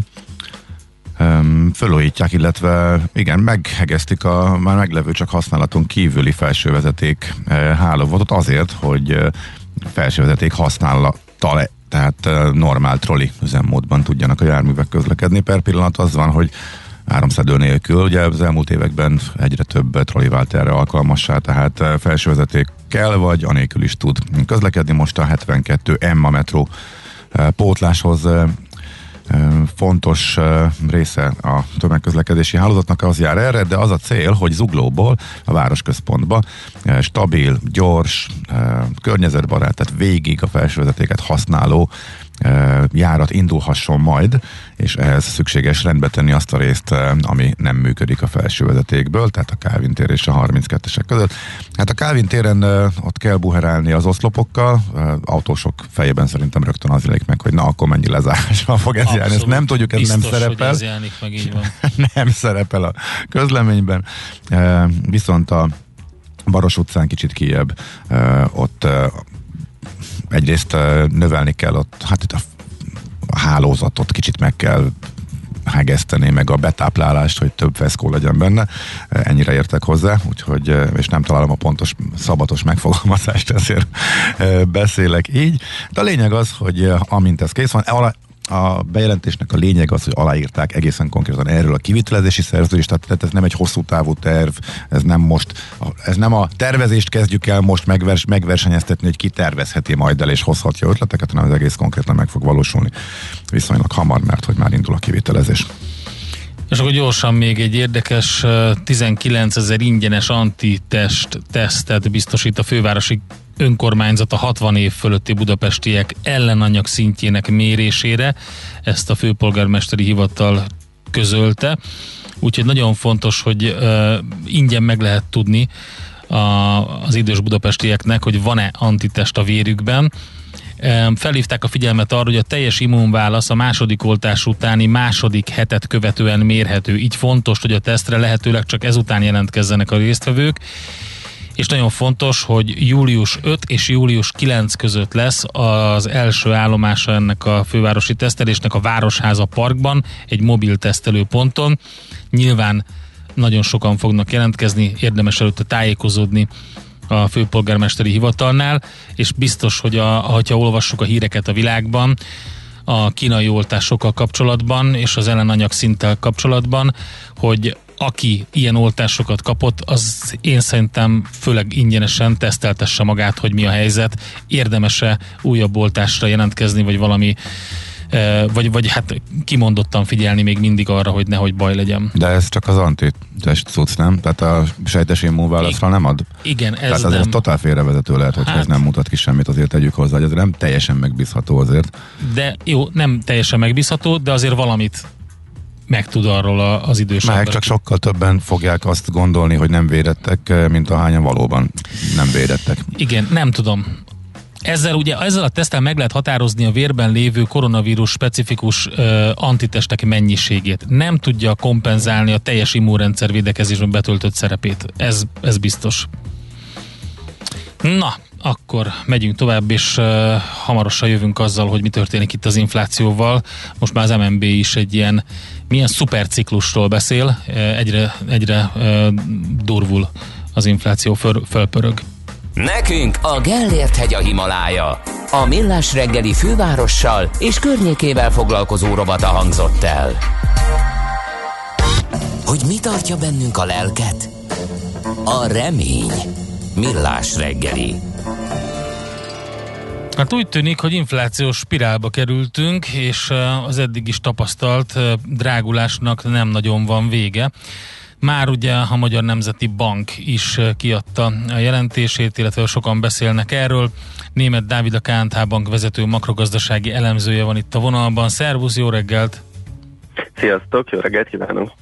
um, fölújítják, illetve igen, meghegeztik a már meglevő csak használaton kívüli felsővezeték uh, hálózatot azért, hogy uh, felsővezeték használattal tehát normál troli üzemmódban tudjanak a járművek közlekedni. Per pillanat az van, hogy áramszedő nélkül. Ugye az elmúlt években egyre több troli vált erre alkalmassá, tehát felsővezeték kell, vagy anélkül is tud közlekedni. Most a 72 Emma metró pótláshoz fontos része a tömegközlekedési hálózatnak az jár erre, de az a cél, hogy Zuglóból a városközpontba stabil, gyors, környezetbarát, tehát végig a felsővezetéket használó járat indulhasson majd, és ehhez szükséges rendbe tenni azt a részt, ami nem működik a felső vezetékből, tehát a Kálvin tér és a 32-esek között. Hát a Kálvin téren ott kell buherálni az oszlopokkal, autósok fejében szerintem rögtön az jelenik meg, hogy na akkor mennyi lezárással fog ez járni. Ezt nem tudjuk, ez Biztos, nem szerepel. ez meg, így van. nem szerepel a közleményben. Viszont a Baros utcán kicsit kijebb, ott egyrészt növelni kell ott, hát itt a, a hálózatot kicsit meg kell hegeszteni, meg a betáplálást, hogy több veszkó legyen benne. Ennyire értek hozzá, úgyhogy, és nem találom a pontos szabatos megfogalmazást, ezért beszélek így. De a lényeg az, hogy amint ez kész van, a bejelentésnek a lényeg az, hogy aláírták egészen konkrétan erről a kivitelezési szerződést, tehát ez nem egy hosszú távú terv, ez nem most, ez nem a tervezést kezdjük el most megvers, megversenyeztetni, hogy ki tervezheti majd el és hozhatja ötleteket, hanem ez egész konkrétan meg fog valósulni viszonylag hamar, mert hogy már indul a kivitelezés. És akkor gyorsan még egy érdekes 19 ezer ingyenes antitest tesztet biztosít a fővárosi önkormányzat a 60 év fölötti budapestiek ellenanyag szintjének mérésére. Ezt a főpolgármesteri hivatal közölte. Úgyhogy nagyon fontos, hogy uh, ingyen meg lehet tudni a, az idős budapestieknek, hogy van-e antitest a vérükben. Felhívták a figyelmet arra, hogy a teljes immunválasz a második oltás utáni második hetet követően mérhető. Így fontos, hogy a tesztre lehetőleg csak ezután jelentkezzenek a résztvevők, és nagyon fontos, hogy július 5 és július 9 között lesz az első állomása ennek a fővárosi tesztelésnek a Városháza Parkban, egy mobil tesztelő ponton. Nyilván nagyon sokan fognak jelentkezni, érdemes előtte tájékozódni a főpolgármesteri hivatalnál, és biztos, hogy a, ha olvassuk a híreket a világban, a kínai oltásokkal kapcsolatban és az ellenanyag szinttel kapcsolatban, hogy aki ilyen oltásokat kapott, az én szerintem főleg ingyenesen teszteltesse magát, hogy mi a helyzet, érdemese újabb oltásra jelentkezni, vagy valami vagy, vagy hát kimondottan figyelni még mindig arra, hogy nehogy baj legyen. De ez csak az antitest cucc, nem? Tehát a sejtes immunválaszra nem ad? Igen, ez Tehát nem. totál félrevezető lehet, hogy hát, ez nem mutat ki semmit, azért tegyük hozzá, hogy ez nem teljesen megbízható azért. De jó, nem teljesen megbízható, de azért valamit megtud arról az idős Meg csak sokkal többen fogják azt gondolni, hogy nem védettek, mint ahányan valóban nem védettek. Igen, nem tudom. Ezzel ugye, ezzel a tesztel meg lehet határozni a vérben lévő koronavírus specifikus uh, antitestek mennyiségét. Nem tudja kompenzálni a teljes immunrendszer védekezésben betöltött szerepét. Ez, ez biztos. Na, akkor megyünk tovább, és uh, hamarosan jövünk azzal, hogy mi történik itt az inflációval. Most már az MNB is egy ilyen milyen szuperciklusról beszél, egyre, egyre uh, durvul az infláció föl, fölpörög. Nekünk a Gellért hegy a Himalája. A Millás reggeli fővárossal és környékével foglalkozó robata hangzott el. Hogy mi tartja bennünk a lelket? A remény. Millás reggeli. Hát úgy tűnik, hogy inflációs spirálba kerültünk, és az eddig is tapasztalt drágulásnak nem nagyon van vége. Már ugye a Magyar Nemzeti Bank is kiadta a jelentését, illetve sokan beszélnek erről. Német Dávid a KNH Bank vezető makrogazdasági elemzője van itt a vonalban. Szervusz, jó reggelt! Sziasztok, jó reggelt kívánok!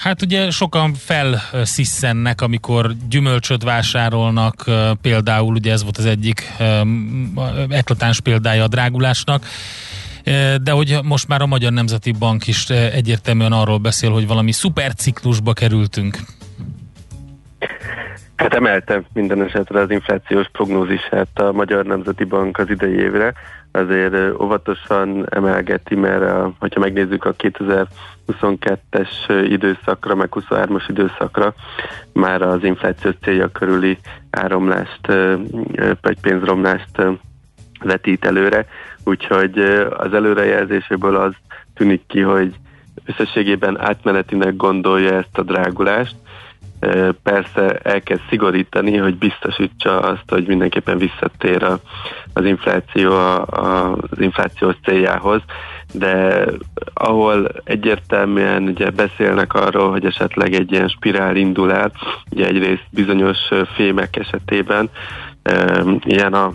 Hát ugye sokan felsziszennek, amikor gyümölcsöt vásárolnak, például ugye ez volt az egyik eklatáns példája a drágulásnak, de hogy most már a Magyar Nemzeti Bank is egyértelműen arról beszél, hogy valami szuperciklusba kerültünk. Hát emelte minden esetre az inflációs prognózisát a Magyar Nemzeti Bank az idei évre. Azért óvatosan emelgeti, mert hogyha megnézzük a 2022-es időszakra, meg 23-as időszakra, már az inflációs célja körüli áramlást, vagy pénzromlást vetít előre, úgyhogy az előrejelzéséből az tűnik ki, hogy összességében átmenetinek gondolja ezt a drágulást, persze el kell szigorítani, hogy biztosítsa azt, hogy mindenképpen visszatér a, az infláció a, a, az inflációs céljához, de ahol egyértelműen ugye beszélnek arról, hogy esetleg egy ilyen spirál indul el, ugye egyrészt bizonyos fémek esetében, ilyen a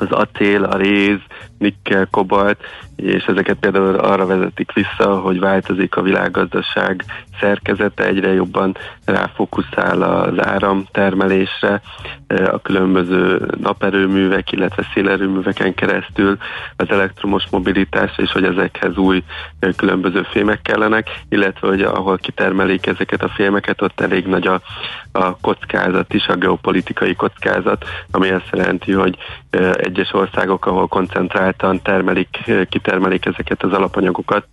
az acél, a réz, nikkel, kobalt, és ezeket például arra vezetik vissza, hogy változik a világgazdaság szerkezete, egyre jobban ráfókuszál az áramtermelésre, a különböző naperőművek, illetve szélerőműveken keresztül az elektromos mobilitás, és hogy ezekhez új különböző fémek kellenek, illetve hogy ahol kitermelik ezeket a fémeket, ott elég nagy a, a kockázat is, a geopolitikai kockázat, ami azt jelenti, hogy egyes országok, ahol koncentráltan termelik, kitermelik ezeket az alapanyagokat,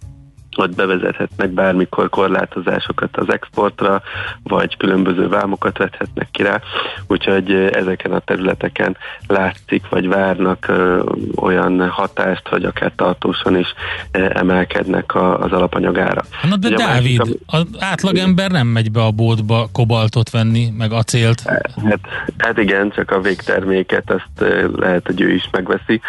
ott bevezethetnek bármikor korlátozásokat az exportra, vagy különböző vámokat vethetnek ki rá, úgyhogy ezeken a területeken látszik, vagy várnak ö, olyan hatást, hogy akár tartósan is ö, emelkednek a, az alapanyagára. Na de Ugye Dávid, másik, az átlagember nem megy be a boltba kobaltot venni, meg acélt. Hát, hát igen, csak a végterméket azt lehet, hogy ő is megveszi,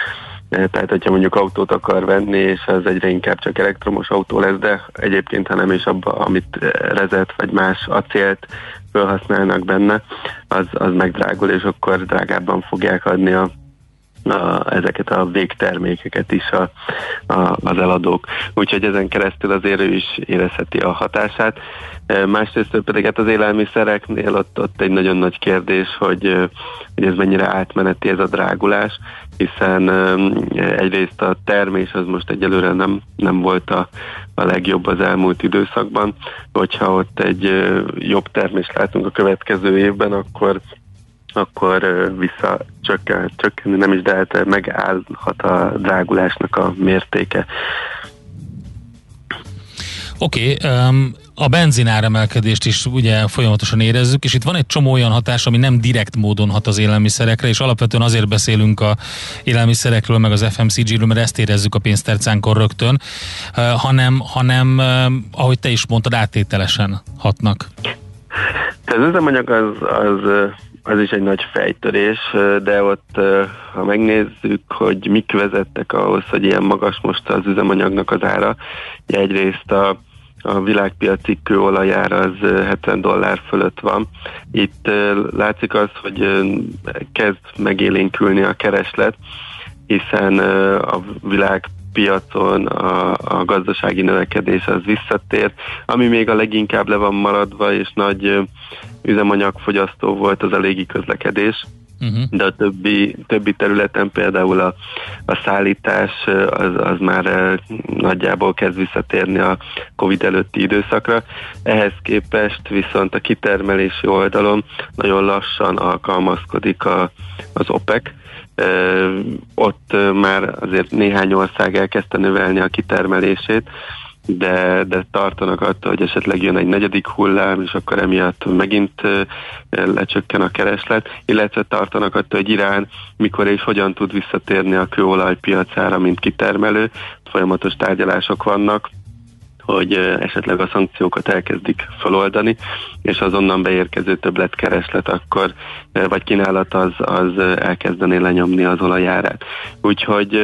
tehát hogyha mondjuk autót akar venni, és az egyre inkább csak elektromos autó lesz, de egyébként, ha nem is abba, amit rezet vagy más acélt felhasználnak benne, az, az megdrágul, és akkor drágábban fogják adni a a, ezeket a végtermékeket is a, a, az eladók. Úgyhogy ezen keresztül azért ő is érezheti a hatását. E, másrészt pedig hát az élelmiszereknél ott, ott egy nagyon nagy kérdés, hogy, hogy ez mennyire átmeneti ez a drágulás, hiszen egyrészt a termés az most egyelőre nem, nem volt a, a legjobb az elmúlt időszakban. Hogyha ott egy jobb termést látunk a következő évben, akkor akkor visszacsökken, csökkenni nem is, de megállhat a drágulásnak a mértéke. Oké, okay, um, a benzináremelkedést is ugye folyamatosan érezzük, és itt van egy csomó olyan hatás, ami nem direkt módon hat az élelmiszerekre, és alapvetően azért beszélünk a élelmiszerekről, meg az FMCG-ről, mert ezt érezzük a pénztercánkon rögtön, uh, hanem, hanem uh, ahogy te is mondtad, áttételesen hatnak. Az üzemanyag az, az az is egy nagy fejtörés, de ott, ha megnézzük, hogy mik vezettek ahhoz, hogy ilyen magas most az üzemanyagnak az ára, egyrészt a, a világpiaci kőolajár az 70 dollár fölött van. Itt látszik az, hogy kezd megélénkülni a kereslet, hiszen a világ piacon a, a gazdasági növekedés az visszatért. Ami még a leginkább le van maradva, és nagy üzemanyagfogyasztó volt az a légi közlekedés. Uh-huh. De a többi, többi területen például a, a szállítás az, az már nagyjából kezd visszatérni a Covid előtti időszakra. Ehhez képest viszont a kitermelési oldalon nagyon lassan alkalmazkodik a, az OPEC, ott már azért néhány ország elkezdte növelni a kitermelését, de, de tartanak attól, hogy esetleg jön egy negyedik hullám, és akkor emiatt megint lecsökken a kereslet, illetve tartanak attól, hogy Irán mikor és hogyan tud visszatérni a kőolaj piacára, mint kitermelő. Folyamatos tárgyalások vannak, hogy esetleg a szankciókat elkezdik feloldani, és azonnan beérkező többletkereslet akkor, vagy kínálat az, az elkezdené lenyomni az olajárát. Úgyhogy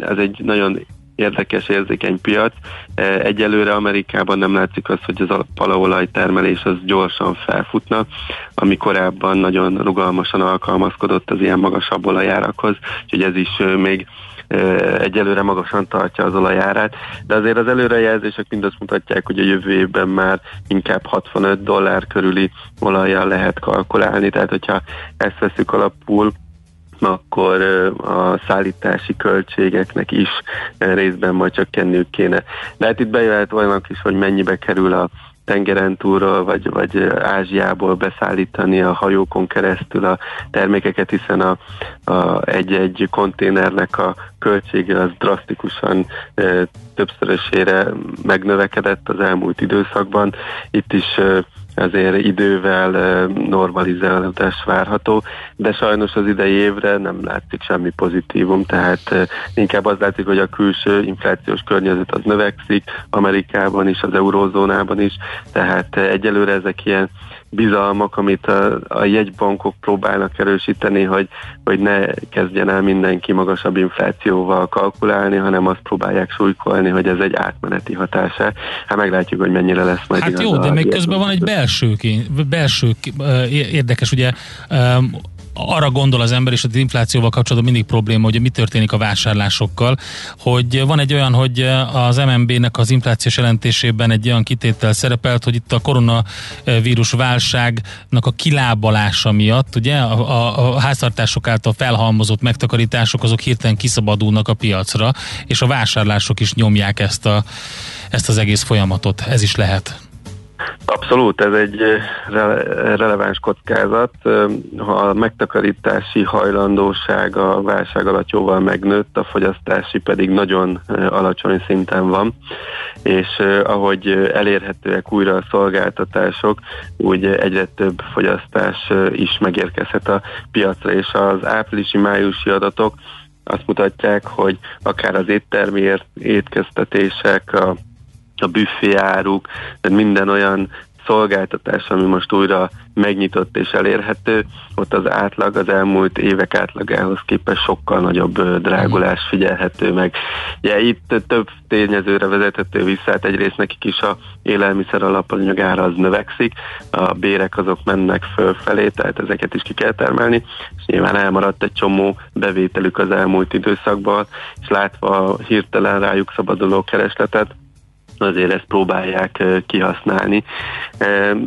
ez egy nagyon érdekes, érzékeny piac. Egyelőre Amerikában nem látszik az, hogy az palaolaj termelés az gyorsan felfutna, ami korábban nagyon rugalmasan alkalmazkodott az ilyen magasabb olajárakhoz, úgyhogy ez is még egyelőre magasan tartja az olajárát, de azért az előrejelzések mind azt mutatják, hogy a jövő évben már inkább 65 dollár körüli olajjal lehet kalkulálni, tehát hogyha ezt veszük alapul, akkor a szállítási költségeknek is részben majd csökkenniük kéne. De hát itt bejöhet olyanok is, hogy mennyibe kerül a tengeren túlról, vagy, vagy Ázsiából beszállítani a hajókon keresztül a termékeket, hiszen a, a egy-egy konténernek a költsége az drasztikusan e, többszörösére megnövekedett az elmúlt időszakban. Itt is e, azért idővel normalizálódás várható, de sajnos az idei évre nem látszik semmi pozitívum, tehát inkább az látszik, hogy a külső inflációs környezet az növekszik, Amerikában is, az eurózónában is, tehát egyelőre ezek ilyen bizalmak, amit a, a jegybankok próbálnak erősíteni, hogy, hogy ne kezdjen el mindenki magasabb inflációval kalkulálni, hanem azt próbálják súlykolni, hogy ez egy átmeneti hatása. Hát meglátjuk, hogy mennyire lesz majd Hát jó, de még közben van egy belső, belső érdekes, ugye arra gondol az ember, és az inflációval kapcsolatban mindig probléma, hogy mi történik a vásárlásokkal, hogy van egy olyan, hogy az MNB-nek az inflációs jelentésében egy olyan kitétel szerepelt, hogy itt a koronavírus válságnak a kilábalása miatt, ugye a, a, a háztartások által felhalmozott megtakarítások azok hirtelen kiszabadulnak a piacra, és a vásárlások is nyomják ezt, a, ezt az egész folyamatot. Ez is lehet. Abszolút, ez egy eh, re- releváns kockázat. Ha a megtakarítási hajlandóság a válság alatt jóval megnőtt, a fogyasztási pedig nagyon alacsony szinten van, és ahogy elérhetőek újra a szolgáltatások, úgy egyre több fogyasztás is megérkezhet a piacra, és az áprilisi-májusi adatok azt mutatják, hogy akár az éttermi étkeztetések, a a büféáruk, tehát minden olyan szolgáltatás, ami most újra megnyitott és elérhető, ott az átlag az elmúlt évek átlagához képest sokkal nagyobb drágulás figyelhető meg. Ugye itt több tényezőre vezethető vissza, hát egyrészt nekik is a élelmiszer alapanyagára az növekszik, a bérek azok mennek fölfelé, tehát ezeket is ki kell termelni, és nyilván elmaradt egy csomó bevételük az elmúlt időszakban, és látva a hirtelen rájuk szabaduló keresletet, azért ezt próbálják kihasználni.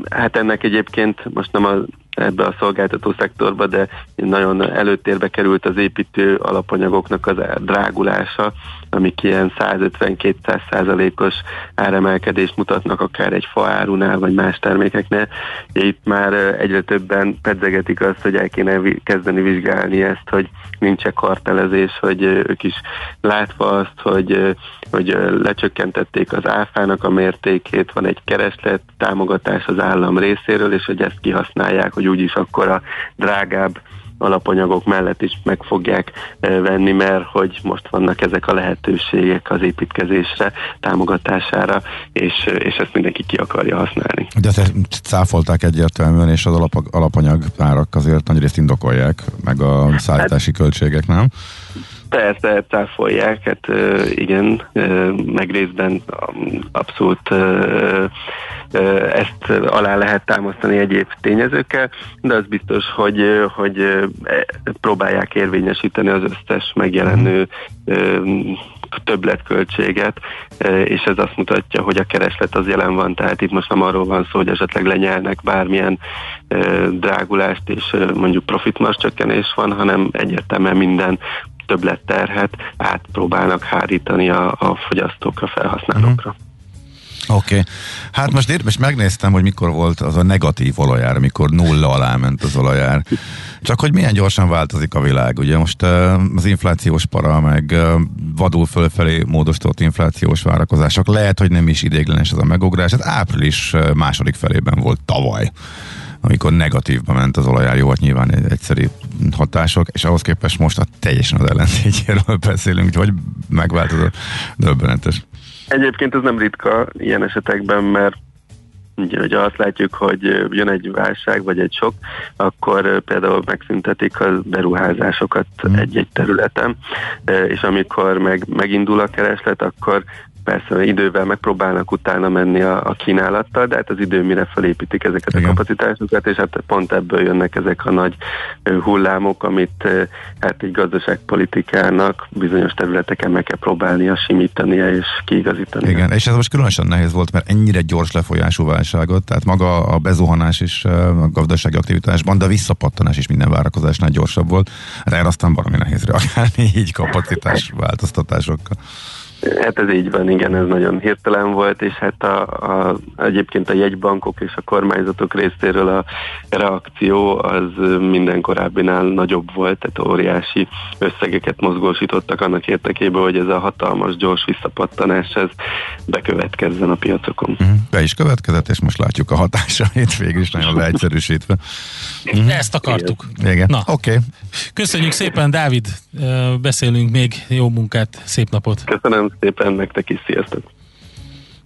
Hát ennek egyébként most nem a ebbe a szolgáltató szektorba, de nagyon előtérbe került az építő alapanyagoknak az drágulása, amik ilyen 150-200 százalékos áremelkedést mutatnak akár egy faárunál, vagy más termékeknél. Itt már egyre többen pedzegetik azt, hogy el kéne kezdeni vizsgálni ezt, hogy nincs-e kartelezés, hogy ők is látva azt, hogy, hogy lecsökkentették az áfának a mértékét, van egy kereslet támogatás az állam részéről, és hogy ezt kihasználják, hogy úgyis akkor a drágább alapanyagok mellett is meg fogják venni, mert hogy most vannak ezek a lehetőségek az építkezésre, támogatására, és, és ezt mindenki ki akarja használni. De ezt cáfolták egyértelműen, és az alap, alapanyag árak azért nagyrészt indokolják, meg a szállítási hát, költségek, nem? Persze, cáfolják, hát igen, meg részben abszolút ezt alá lehet támasztani egyéb tényezőkkel, de az biztos, hogy, hogy e, próbálják érvényesíteni az összes megjelenő többletköltséget, és ez azt mutatja, hogy a kereslet az jelen van, tehát itt most nem arról van szó, hogy esetleg lenyelnek bármilyen drágulást és mondjuk profitmars csökkenés van, hanem egyértelműen minden többletterhet átpróbálnak hárítani a, a fogyasztókra, felhasználókra. Mm. Oké. Okay. Hát most, ér, most megnéztem, hogy mikor volt az a negatív olajár, amikor nulla alá ment az olajár. Csak hogy milyen gyorsan változik a világ. Ugye most az inflációs para, meg vadul fölfelé módosított inflációs várakozások. Lehet, hogy nem is idéglenes ez a megugrás. Ez április második felében volt tavaly amikor negatívba ment az olajár, jó, hát nyilván egy egyszerű hatások, és ahhoz képest most a teljesen az ellentétjéről beszélünk, hogy megváltozott, döbbenetes. Egyébként ez nem ritka ilyen esetekben, mert Ugye, hogy azt látjuk, hogy jön egy válság vagy egy sok, akkor például megszüntetik a beruházásokat mm. egy-egy területen, és amikor meg, megindul a kereslet, akkor persze idővel megpróbálnak utána menni a, a kínálattal, de hát az idő mire felépítik ezeket Igen. a kapacitásokat, és hát pont ebből jönnek ezek a nagy hullámok, amit hát egy gazdaságpolitikának bizonyos területeken meg kell próbálnia simítania és kiigazítani. Igen, és ez most különösen nehéz volt, mert ennyire gyors lefolyású válságot, tehát maga a bezuhanás is a gazdasági aktivitásban, de a visszapattanás is minden várakozásnál gyorsabb volt. Erre aztán valami nehéz reagálni így kapacitás változtatásokkal. Hát ez így van, igen, ez nagyon hirtelen volt, és hát a, a, egyébként a jegybankok és a kormányzatok részéről a reakció az minden korábbinál nagyobb volt, tehát óriási összegeket mozgósítottak annak érdekében, hogy ez a hatalmas, gyors visszapattanás ez bekövetkezzen a piacokon. Mhm. Be is következett, és most látjuk a hatásait végül is nagyon leegyszerűsítve. Mhm. Ezt akartuk. Igen. Na, oké. Okay. Köszönjük szépen, Dávid, beszélünk még, jó munkát, szép napot. Köszönöm szépen nektek is, sziasztok!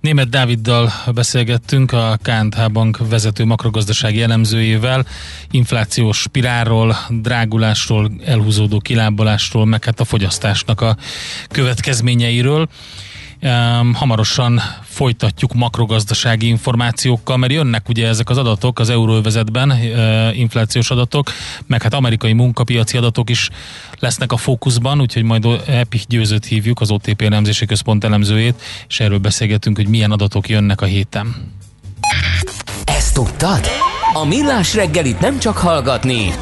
Német Dáviddal beszélgettünk a KNH Bank vezető makrogazdasági elemzőjével, inflációs spirálról, drágulásról, elhúzódó kilábalásról, meg hát a fogyasztásnak a következményeiről. Um, hamarosan folytatjuk makrogazdasági információkkal, mert jönnek ugye ezek az adatok az euróövezetben, uh, inflációs adatok, meg hát amerikai munkapiaci adatok is lesznek a fókuszban, úgyhogy majd Epich Győzőt hívjuk, az OTP elemzési központ elemzőjét, és erről beszélgetünk, hogy milyen adatok jönnek a héten. Ezt tudtad? A Millás reggelit nem csak hallgatni,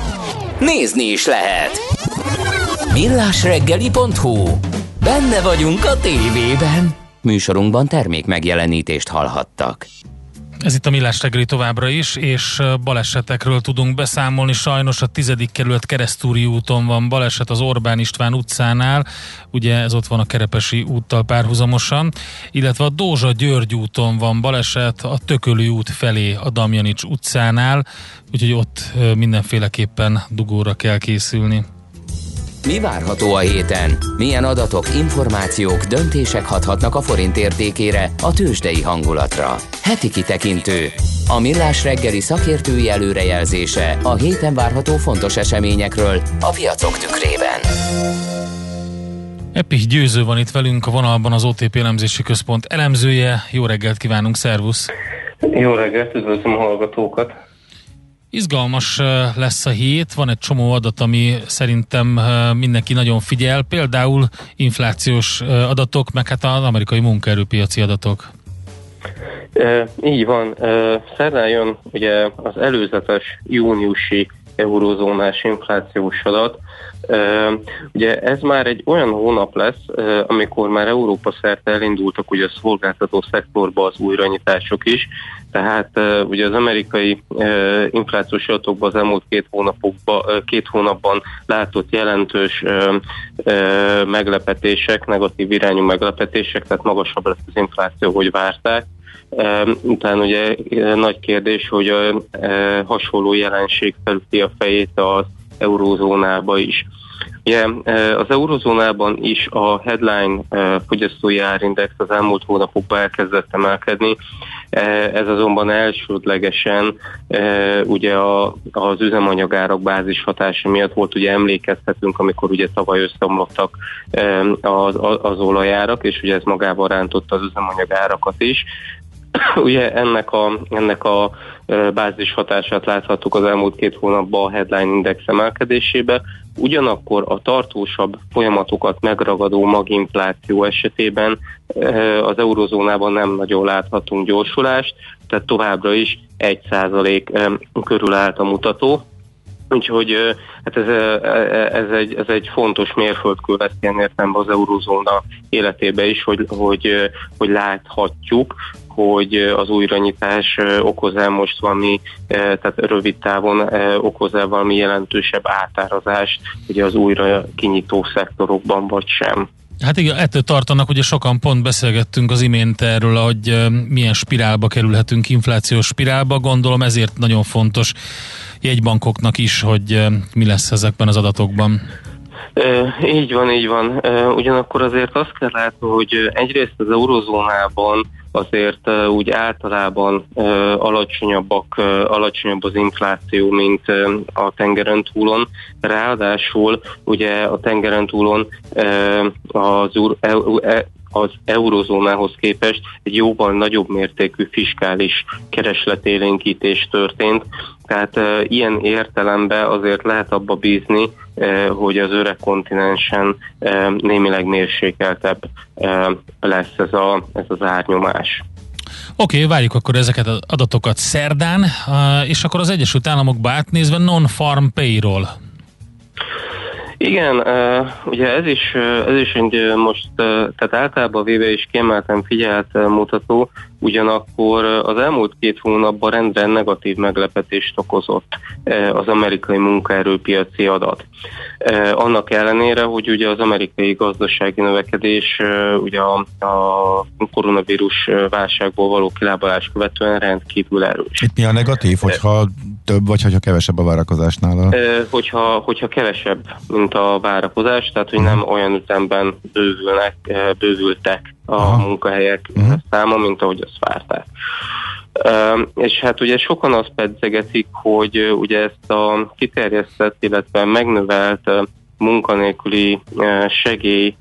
nézni is lehet. Millásreggeli.hu Benne vagyunk a tévében. Műsorunkban termék megjelenítést hallhattak. Ez itt a Millás reggeli továbbra is, és balesetekről tudunk beszámolni. Sajnos a tizedik kerület keresztúri úton van baleset az Orbán István utcánál, ugye ez ott van a Kerepesi úttal párhuzamosan, illetve a Dózsa György úton van baleset a Tököli út felé a Damjanics utcánál, úgyhogy ott mindenféleképpen dugóra kell készülni. Mi várható a héten? Milyen adatok, információk, döntések hathatnak a forint értékére, a tőzsdei hangulatra? Heti kitekintő. A millás reggeli szakértői előrejelzése a héten várható fontos eseményekről a piacok tükrében. Epich Győző van itt velünk a vonalban az OTP elemzési központ elemzője. Jó reggelt kívánunk, szervusz! Jó reggelt, üdvözlöm a hallgatókat! Izgalmas lesz a hét, van egy csomó adat, ami szerintem mindenki nagyon figyel, például inflációs adatok, meg hát az amerikai munkaerőpiaci adatok. E, így van. E, szerdán jön ugye az előzetes júniusi eurózónás inflációs adat. Ugye ez már egy olyan hónap lesz, amikor már Európa szerte elindultak ugye a szolgáltató szektorba az újranyitások is, tehát ugye az amerikai inflációs adatokban az elmúlt két, hónapokban, két hónapban látott jelentős meglepetések, negatív irányú meglepetések, tehát magasabb lesz az infláció, hogy várták. Utána ugye uh, nagy kérdés, hogy a uh, hasonló jelenség felüti a fejét az eurózónába is. Ugye az eurozónában is a headline fogyasztói árindex az elmúlt hónapokban elkezdett emelkedni, ez azonban elsődlegesen ugye az üzemanyagárak bázis hatása miatt volt, ugye emlékeztetünk, amikor ugye tavaly összeomlottak az, az olajárak, és ugye ez magában rántotta az üzemanyagárakat is. Ugye ennek a, ennek a bázis hatását láthattuk az elmúlt két hónapban a headline index emelkedésébe, ugyanakkor a tartósabb folyamatokat megragadó maginfláció esetében az eurozónában nem nagyon láthatunk gyorsulást, tehát továbbra is 1% körül állt a mutató, Úgyhogy hát ez, ez, egy, ez egy fontos mérföldkő lesz ilyen értelemben az eurozóna életébe is, hogy, hogy, hogy láthatjuk, hogy az újranyitás okoz-e most valami, tehát rövid távon okoz-e valami jelentősebb átárazást ugye az újra kinyitó szektorokban, vagy sem. Hát igen, ettől tartanak, ugye sokan pont beszélgettünk az imént erről, hogy milyen spirálba kerülhetünk, inflációs spirálba, gondolom ezért nagyon fontos jegybankoknak is, hogy mi lesz ezekben az adatokban. E, így van, így van. E, ugyanakkor azért azt kell látni, hogy egyrészt az eurozónában azért úgy általában alacsonyabbak, alacsonyabb az infláció, mint a tengeren túlon. Ráadásul ugye a tengeren túlon az e, az eurozónához képest egy jóval nagyobb mértékű fiskális keresletélénkítés történt. Tehát e, ilyen értelemben azért lehet abba bízni, e, hogy az öreg kontinensen e, némileg mérsékeltebb e, lesz ez, a, ez az árnyomás. Oké, okay, várjuk akkor ezeket az adatokat szerdán, és akkor az Egyesült Államokba átnézve non-farm payroll igen, ugye ez is, ez is egy most, tehát általában véve is kiemelten figyelt mutató, ugyanakkor az elmúlt két hónapban rendre negatív meglepetést okozott az amerikai munkaerőpiaci adat. Annak ellenére, hogy ugye az amerikai gazdasági növekedés ugye a, a koronavírus válságból való kilábalás követően rendkívül erős. Itt mi a negatív, hogyha több, vagy hogyha kevesebb a várakozásnál? Hogyha, hogyha kevesebb, mint a várakozás, tehát hogy nem olyan ütemben bővülnek, bővültek a Aha. munkahelyek uh-huh. száma, mint ahogy azt várták. És hát ugye sokan azt pedzegetik, hogy ugye ezt a kiterjesztett, illetve megnövelt munkanélküli segély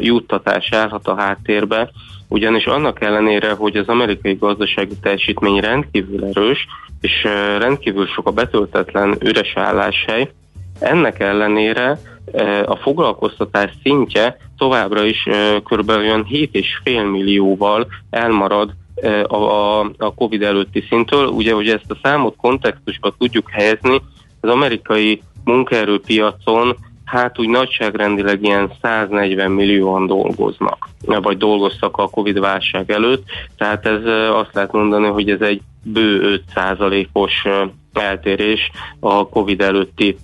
juttatás állhat a háttérbe, ugyanis annak ellenére, hogy az amerikai gazdasági teljesítmény rendkívül erős, és rendkívül sok a betöltetlen üres álláshely, ennek ellenére a foglalkoztatás szintje továbbra is kb. olyan 7,5 millióval elmarad a, a, a COVID előtti szintől. Ugye, hogy ezt a számot kontextusba tudjuk helyezni, az amerikai munkaerőpiacon hát úgy nagyságrendileg ilyen 140 millióan dolgoznak, vagy dolgoztak a Covid válság előtt, tehát ez azt lehet mondani, hogy ez egy bő 5%-os eltérés a Covid előtti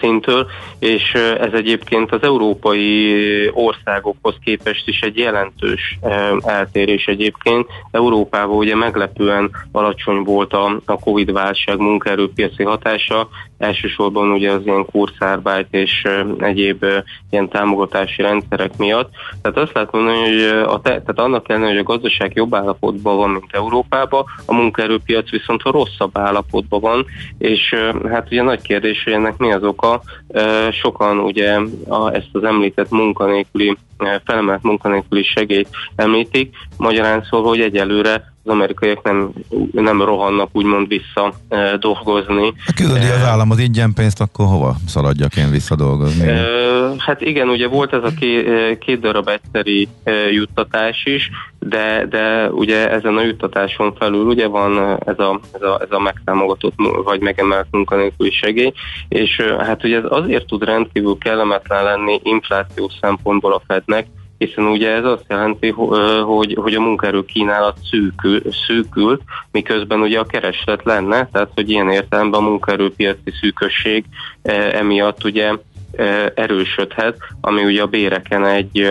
szintől, és ez egyébként az európai országokhoz képest is egy jelentős eltérés egyébként. Európában ugye meglepően alacsony volt a, a Covid-válság munkaerőpiaci hatása, elsősorban ugye az ilyen kurszárbájt és egyéb ilyen támogatási rendszerek miatt. Tehát azt lehet mondani, hogy a te, tehát annak ellenére, hogy a gazdaság jobb állapotban van, mint Európában, a munkaerőpiac viszont a rosszabb állapotban van, és hát ugye nagy kérdés, hogy ennek mi az oka. Sokan ugye a, ezt az említett munkanélküli, felemelt munkanélküli segélyt említik, magyarán szól, hogy egyelőre az amerikaiak nem, nem rohannak úgymond vissza e, dolgozni. Ha küldi az állam az ingyen pénzt, akkor hova szaladjak én vissza dolgozni? E, hát igen, ugye volt ez a két, két darab egyszeri juttatás is, de, de ugye ezen a juttatáson felül ugye van ez a, ez a, ez a megtámogatott vagy megemelt munkanélküli segély, és hát ugye ez azért tud rendkívül kellemetlen lenni inflációs szempontból a Fednek, hiszen ugye ez azt jelenti, hogy, hogy a munkaerő kínálat szűkül, szűkül, miközben ugye a kereslet lenne, tehát hogy ilyen értelemben a munkaerőpiaci szűkösség emiatt ugye erősödhet, ami ugye a béreken egy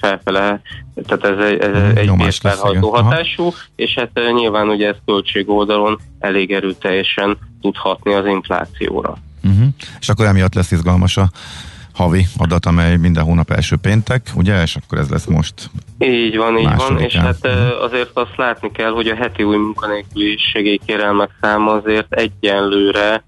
felfele, tehát ez, egy, ez egy bérfelhajtó hatású, és hát nyilván ugye ez költség oldalon elég erőteljesen tudhatni az inflációra. Uh-huh. És akkor emiatt lesz izgalmas a havi adat, amely minden hónap első péntek, ugye? És akkor ez lesz most. Így van, így van, és hát uh-huh. azért azt látni kell, hogy a heti új munkanélküli segélykérelmek száma azért egyenlőre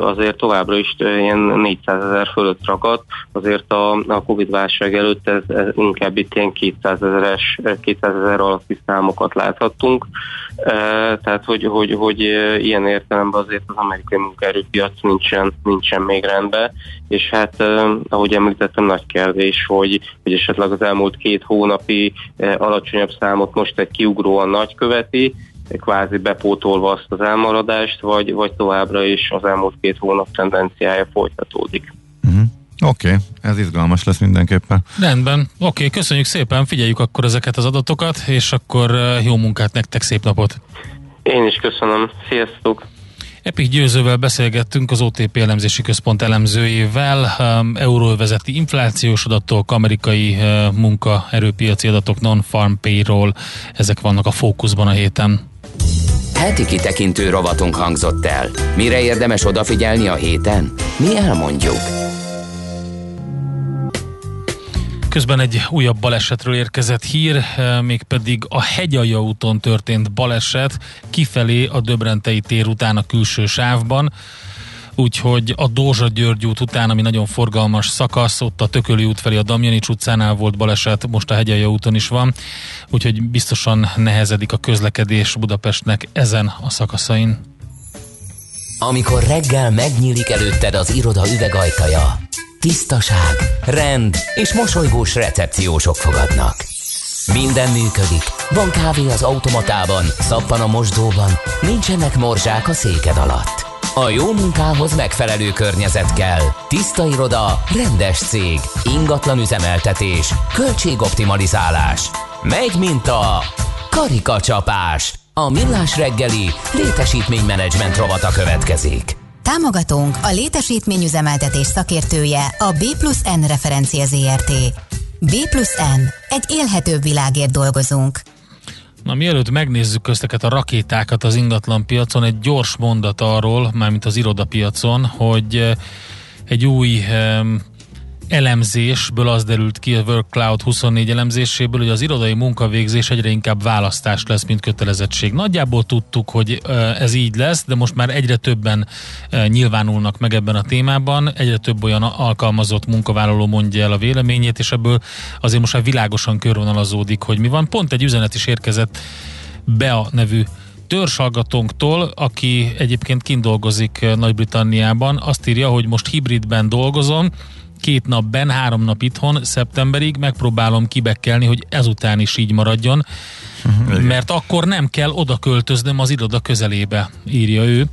azért továbbra is ilyen 400 ezer fölött ragadt, azért a, a Covid-válság előtt ez, ez inkább itt ilyen 200 ezeres, 200 ezer alatti számokat láthattunk, tehát hogy, hogy, hogy ilyen értelemben azért az amerikai munkaerőpiac nincsen, nincsen még rendben, és hát ahogy említettem, nagy kérdés, hogy, hogy esetleg az elmúlt két hónapi alacsonyabb számot most egy kiugróan nagy követi, kvázi bepótolva azt az elmaradást, vagy, vagy továbbra is az elmúlt két hónap tendenciája folytatódik. Uh-huh. Oké, okay. ez izgalmas lesz mindenképpen. Rendben, oké, okay, köszönjük szépen, figyeljük akkor ezeket az adatokat, és akkor eh, jó munkát nektek, szép napot! Én is köszönöm, sziasztok! Epik Győzővel beszélgettünk az OTP elemzési központ elemzőjével, um, euróvezeti inflációs adatok, amerikai uh, munkaerőpiaci adatok, non-farm payroll, ezek vannak a fókuszban a héten. Heti kitekintő rovatunk hangzott el. Mire érdemes odafigyelni a héten? Mi elmondjuk. Közben egy újabb balesetről érkezett hír, eh, mégpedig a Hegyalja úton történt baleset kifelé a Döbrentei tér után a külső sávban úgyhogy a Dózsa György út után, ami nagyon forgalmas szakasz, ott a Tököli út felé a Damjanics utcánál volt baleset, most a Hegyalja úton is van, úgyhogy biztosan nehezedik a közlekedés Budapestnek ezen a szakaszain. Amikor reggel megnyílik előtted az iroda üvegajtaja, tisztaság, rend és mosolygós recepciósok fogadnak. Minden működik. Van kávé az automatában, szappan a mosdóban, nincsenek morzsák a széked alatt. A jó munkához megfelelő környezet kell. Tiszta iroda, rendes cég, ingatlan üzemeltetés, költségoptimalizálás. Megy, mint a karikacsapás. A millás reggeli létesítménymenedzsment rovata következik. Támogatónk a létesítményüzemeltetés szakértője a B plusz N referencia ZRT. B plusz N. Egy élhetőbb világért dolgozunk. Na, mielőtt megnézzük közteket a rakétákat az ingatlan piacon, egy gyors mondat arról, mármint az irodapiacon, hogy eh, egy új elemzésből az derült ki a WorkCloud 24 elemzéséből, hogy az irodai munkavégzés egyre inkább választás lesz, mint kötelezettség. Nagyjából tudtuk, hogy ez így lesz, de most már egyre többen nyilvánulnak meg ebben a témában, egyre több olyan alkalmazott munkavállaló mondja el a véleményét, és ebből azért most már világosan körvonalazódik, hogy mi van. Pont egy üzenet is érkezett Bea nevű törzsalgatónktól, aki egyébként kint dolgozik Nagy-Britanniában, azt írja, hogy most hibridben dolgozom, két nap ben, három nap itthon, szeptemberig megpróbálom kibekkelni, hogy ezután is így maradjon, uh-huh, mert akkor nem kell oda költöznöm az iroda közelébe, írja ő.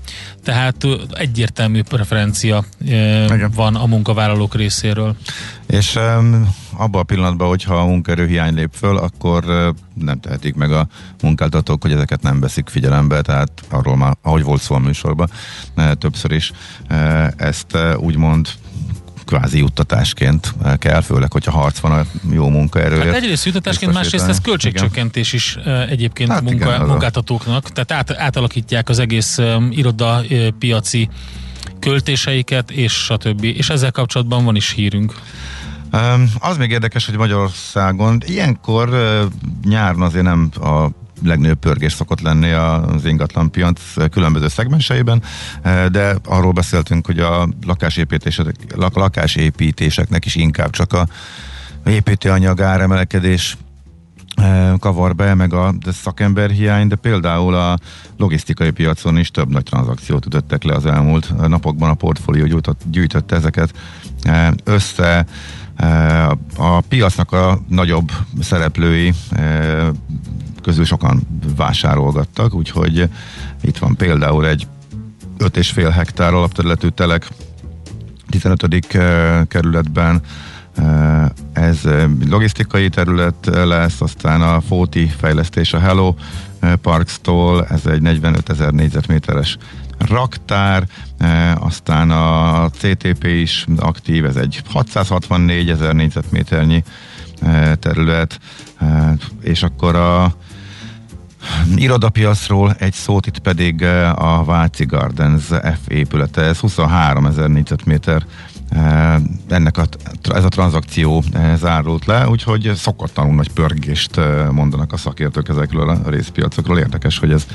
Tehát egyértelmű preferencia Igen. van a munkavállalók részéről. És um, abban a pillanatban, hogyha a munkaerőhiány lép föl, akkor uh, nem tehetik meg a munkáltatók, hogy ezeket nem veszik figyelembe, tehát arról már, ahogy volt szó a műsorban, uh, többször is uh, ezt uh, úgymond kvázi juttatásként kell, főleg, hogyha harc van a jó munkaerőért. Hát egyrészt juttatásként, másrészt ez költségcsökkentés is egyébként hát munka, igen, munkáltatóknak, tehát át, átalakítják az egész um, iroda piaci költéseiket, és stb. És ezzel kapcsolatban van is hírünk. Um, az még érdekes, hogy Magyarországon ilyenkor uh, nyáron azért nem a legnagyobb pörgés szokott lenni az ingatlan piac különböző szegmenseiben, de arról beszéltünk, hogy a lakásépítések, lakásépítéseknek is inkább csak a építőanyag áremelkedés kavar be, meg a szakember hiány, de például a logisztikai piacon is több nagy tranzakciót ütöttek le az elmúlt napokban, a portfólió gyűjtött, gyűjtött ezeket össze. A piacnak a nagyobb szereplői közül sokan vásárolgattak, úgyhogy itt van például egy 5,5 hektár alapterületű telek 15. kerületben ez logisztikai terület lesz, aztán a Fóti fejlesztés a Hello Parks-tól, ez egy 45 ezer négyzetméteres raktár, aztán a CTP is aktív, ez egy 664 ezer négyzetméternyi terület, és akkor a Irodapiaszról egy szót, itt pedig a Váci Gardens F épülete, ez 23 ezer négyzetméter ennek a, ez a tranzakció zárult le, úgyhogy szokatlanul nagy pörgést mondanak a szakértők ezekről a részpiacokról. Érdekes, hogy ez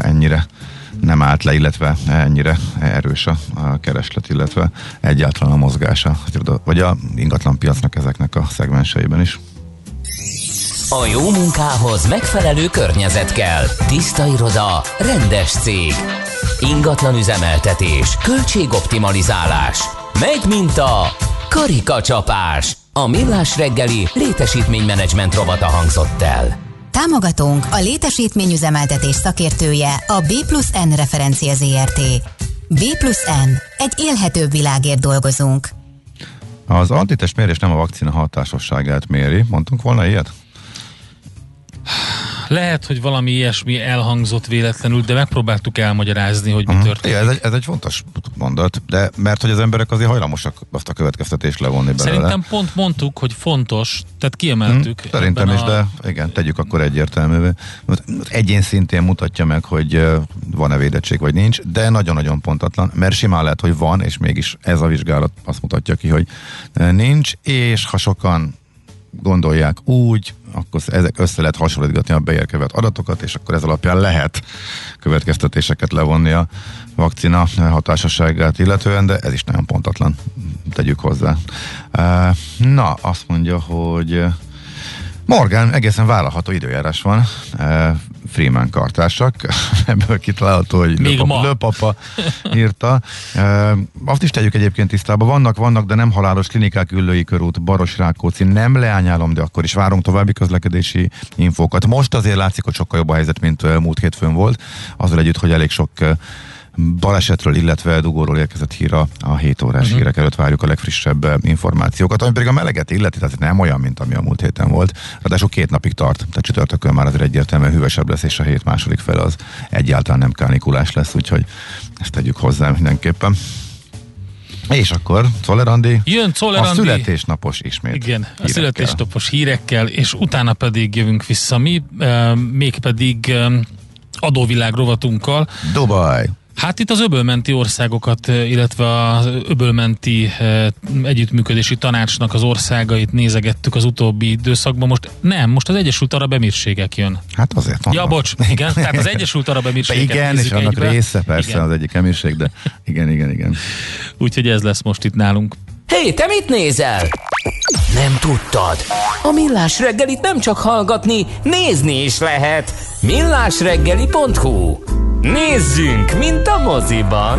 ennyire nem állt le, illetve ennyire erős a kereslet, illetve egyáltalán a mozgása, vagy a ingatlan piacnak ezeknek a szegmenseiben is. A jó munkához megfelelő környezet kell. Tiszta iroda, rendes cég. Ingatlan üzemeltetés, költségoptimalizálás. Megy mint a karikacsapás. A millás reggeli létesítménymenedzsment rovata hangzott el. Támogatónk a létesítményüzemeltetés szakértője a B plusz N referencia ZRT. B plusz N. Egy élhetőbb világért dolgozunk. Az antitest mérés nem a vakcina hatásosságát méri. Mondtunk volna ilyet? Lehet, hogy valami ilyesmi elhangzott véletlenül, de megpróbáltuk elmagyarázni, hogy mi uh-huh. történt. ez, egy, ez egy fontos mondat, de mert hogy az emberek azért hajlamosak azt a következtetést levonni belőle. Szerintem pont mondtuk, hogy fontos, tehát kiemeltük. Hmm, szerintem is, a... de igen, tegyük akkor egyértelművé. Egyén szintén mutatja meg, hogy van-e védettség, vagy nincs, de nagyon-nagyon pontatlan, mert simán lehet, hogy van, és mégis ez a vizsgálat azt mutatja ki, hogy nincs, és ha sokan gondolják úgy, akkor ezek össze lehet hasonlítgatni a beérkezett adatokat, és akkor ez alapján lehet következtetéseket levonni a vakcina hatásosságát illetően, de ez is nagyon pontatlan, tegyük hozzá. Na, azt mondja, hogy Morgan, egészen vállalható időjárás van. Freeman kartársak, ebből kitalálható, hogy Még löpapa, ma. löpapa írta. E, azt is tegyük egyébként tisztába, vannak, vannak, de nem halálos klinikák, Üllői körút, Baros Rákóczi, nem leányálom, de akkor is várunk további közlekedési infókat. Most azért látszik, hogy sokkal jobb a helyzet, mint múlt hétfőn volt, azzal együtt, hogy elég sok balesetről, illetve dugóról érkezett hír a, a 7 órás uh-huh. hírek előtt várjuk a legfrissebb eh, információkat, ami pedig a meleget illeti, tehát nem olyan, mint ami a múlt héten volt. Ráadásul két napig tart, tehát csütörtökön már azért egyértelműen hűvösebb lesz, és a hét második fel az egyáltalán nem kánikulás lesz, úgyhogy ezt tegyük hozzá mindenképpen. És akkor Czoller Jön Czoller A születésnapos ismét. Igen, hírekkel. a születésnapos hírekkel, és utána pedig jövünk vissza mi, e, mégpedig e, adóvilág rovatunkkal. Dubaj. Hát itt az öbölmenti országokat, illetve az öbölmenti együttműködési tanácsnak az országait nézegettük az utóbbi időszakban. Most nem, most az Egyesült Arab Emírségek jön. Hát azért van. Ja, bocs, igen, tehát az Egyesült Arab Emírségek. Igen, és annak egybe. része persze igen. az egyik emírség, de igen, igen, igen. Úgyhogy ez lesz most itt nálunk. Hé, hey, te mit nézel? Nem tudtad? A Millás reggelit nem csak hallgatni, nézni is lehet. millásreggeli.hu Nézzünk, mint a moziban!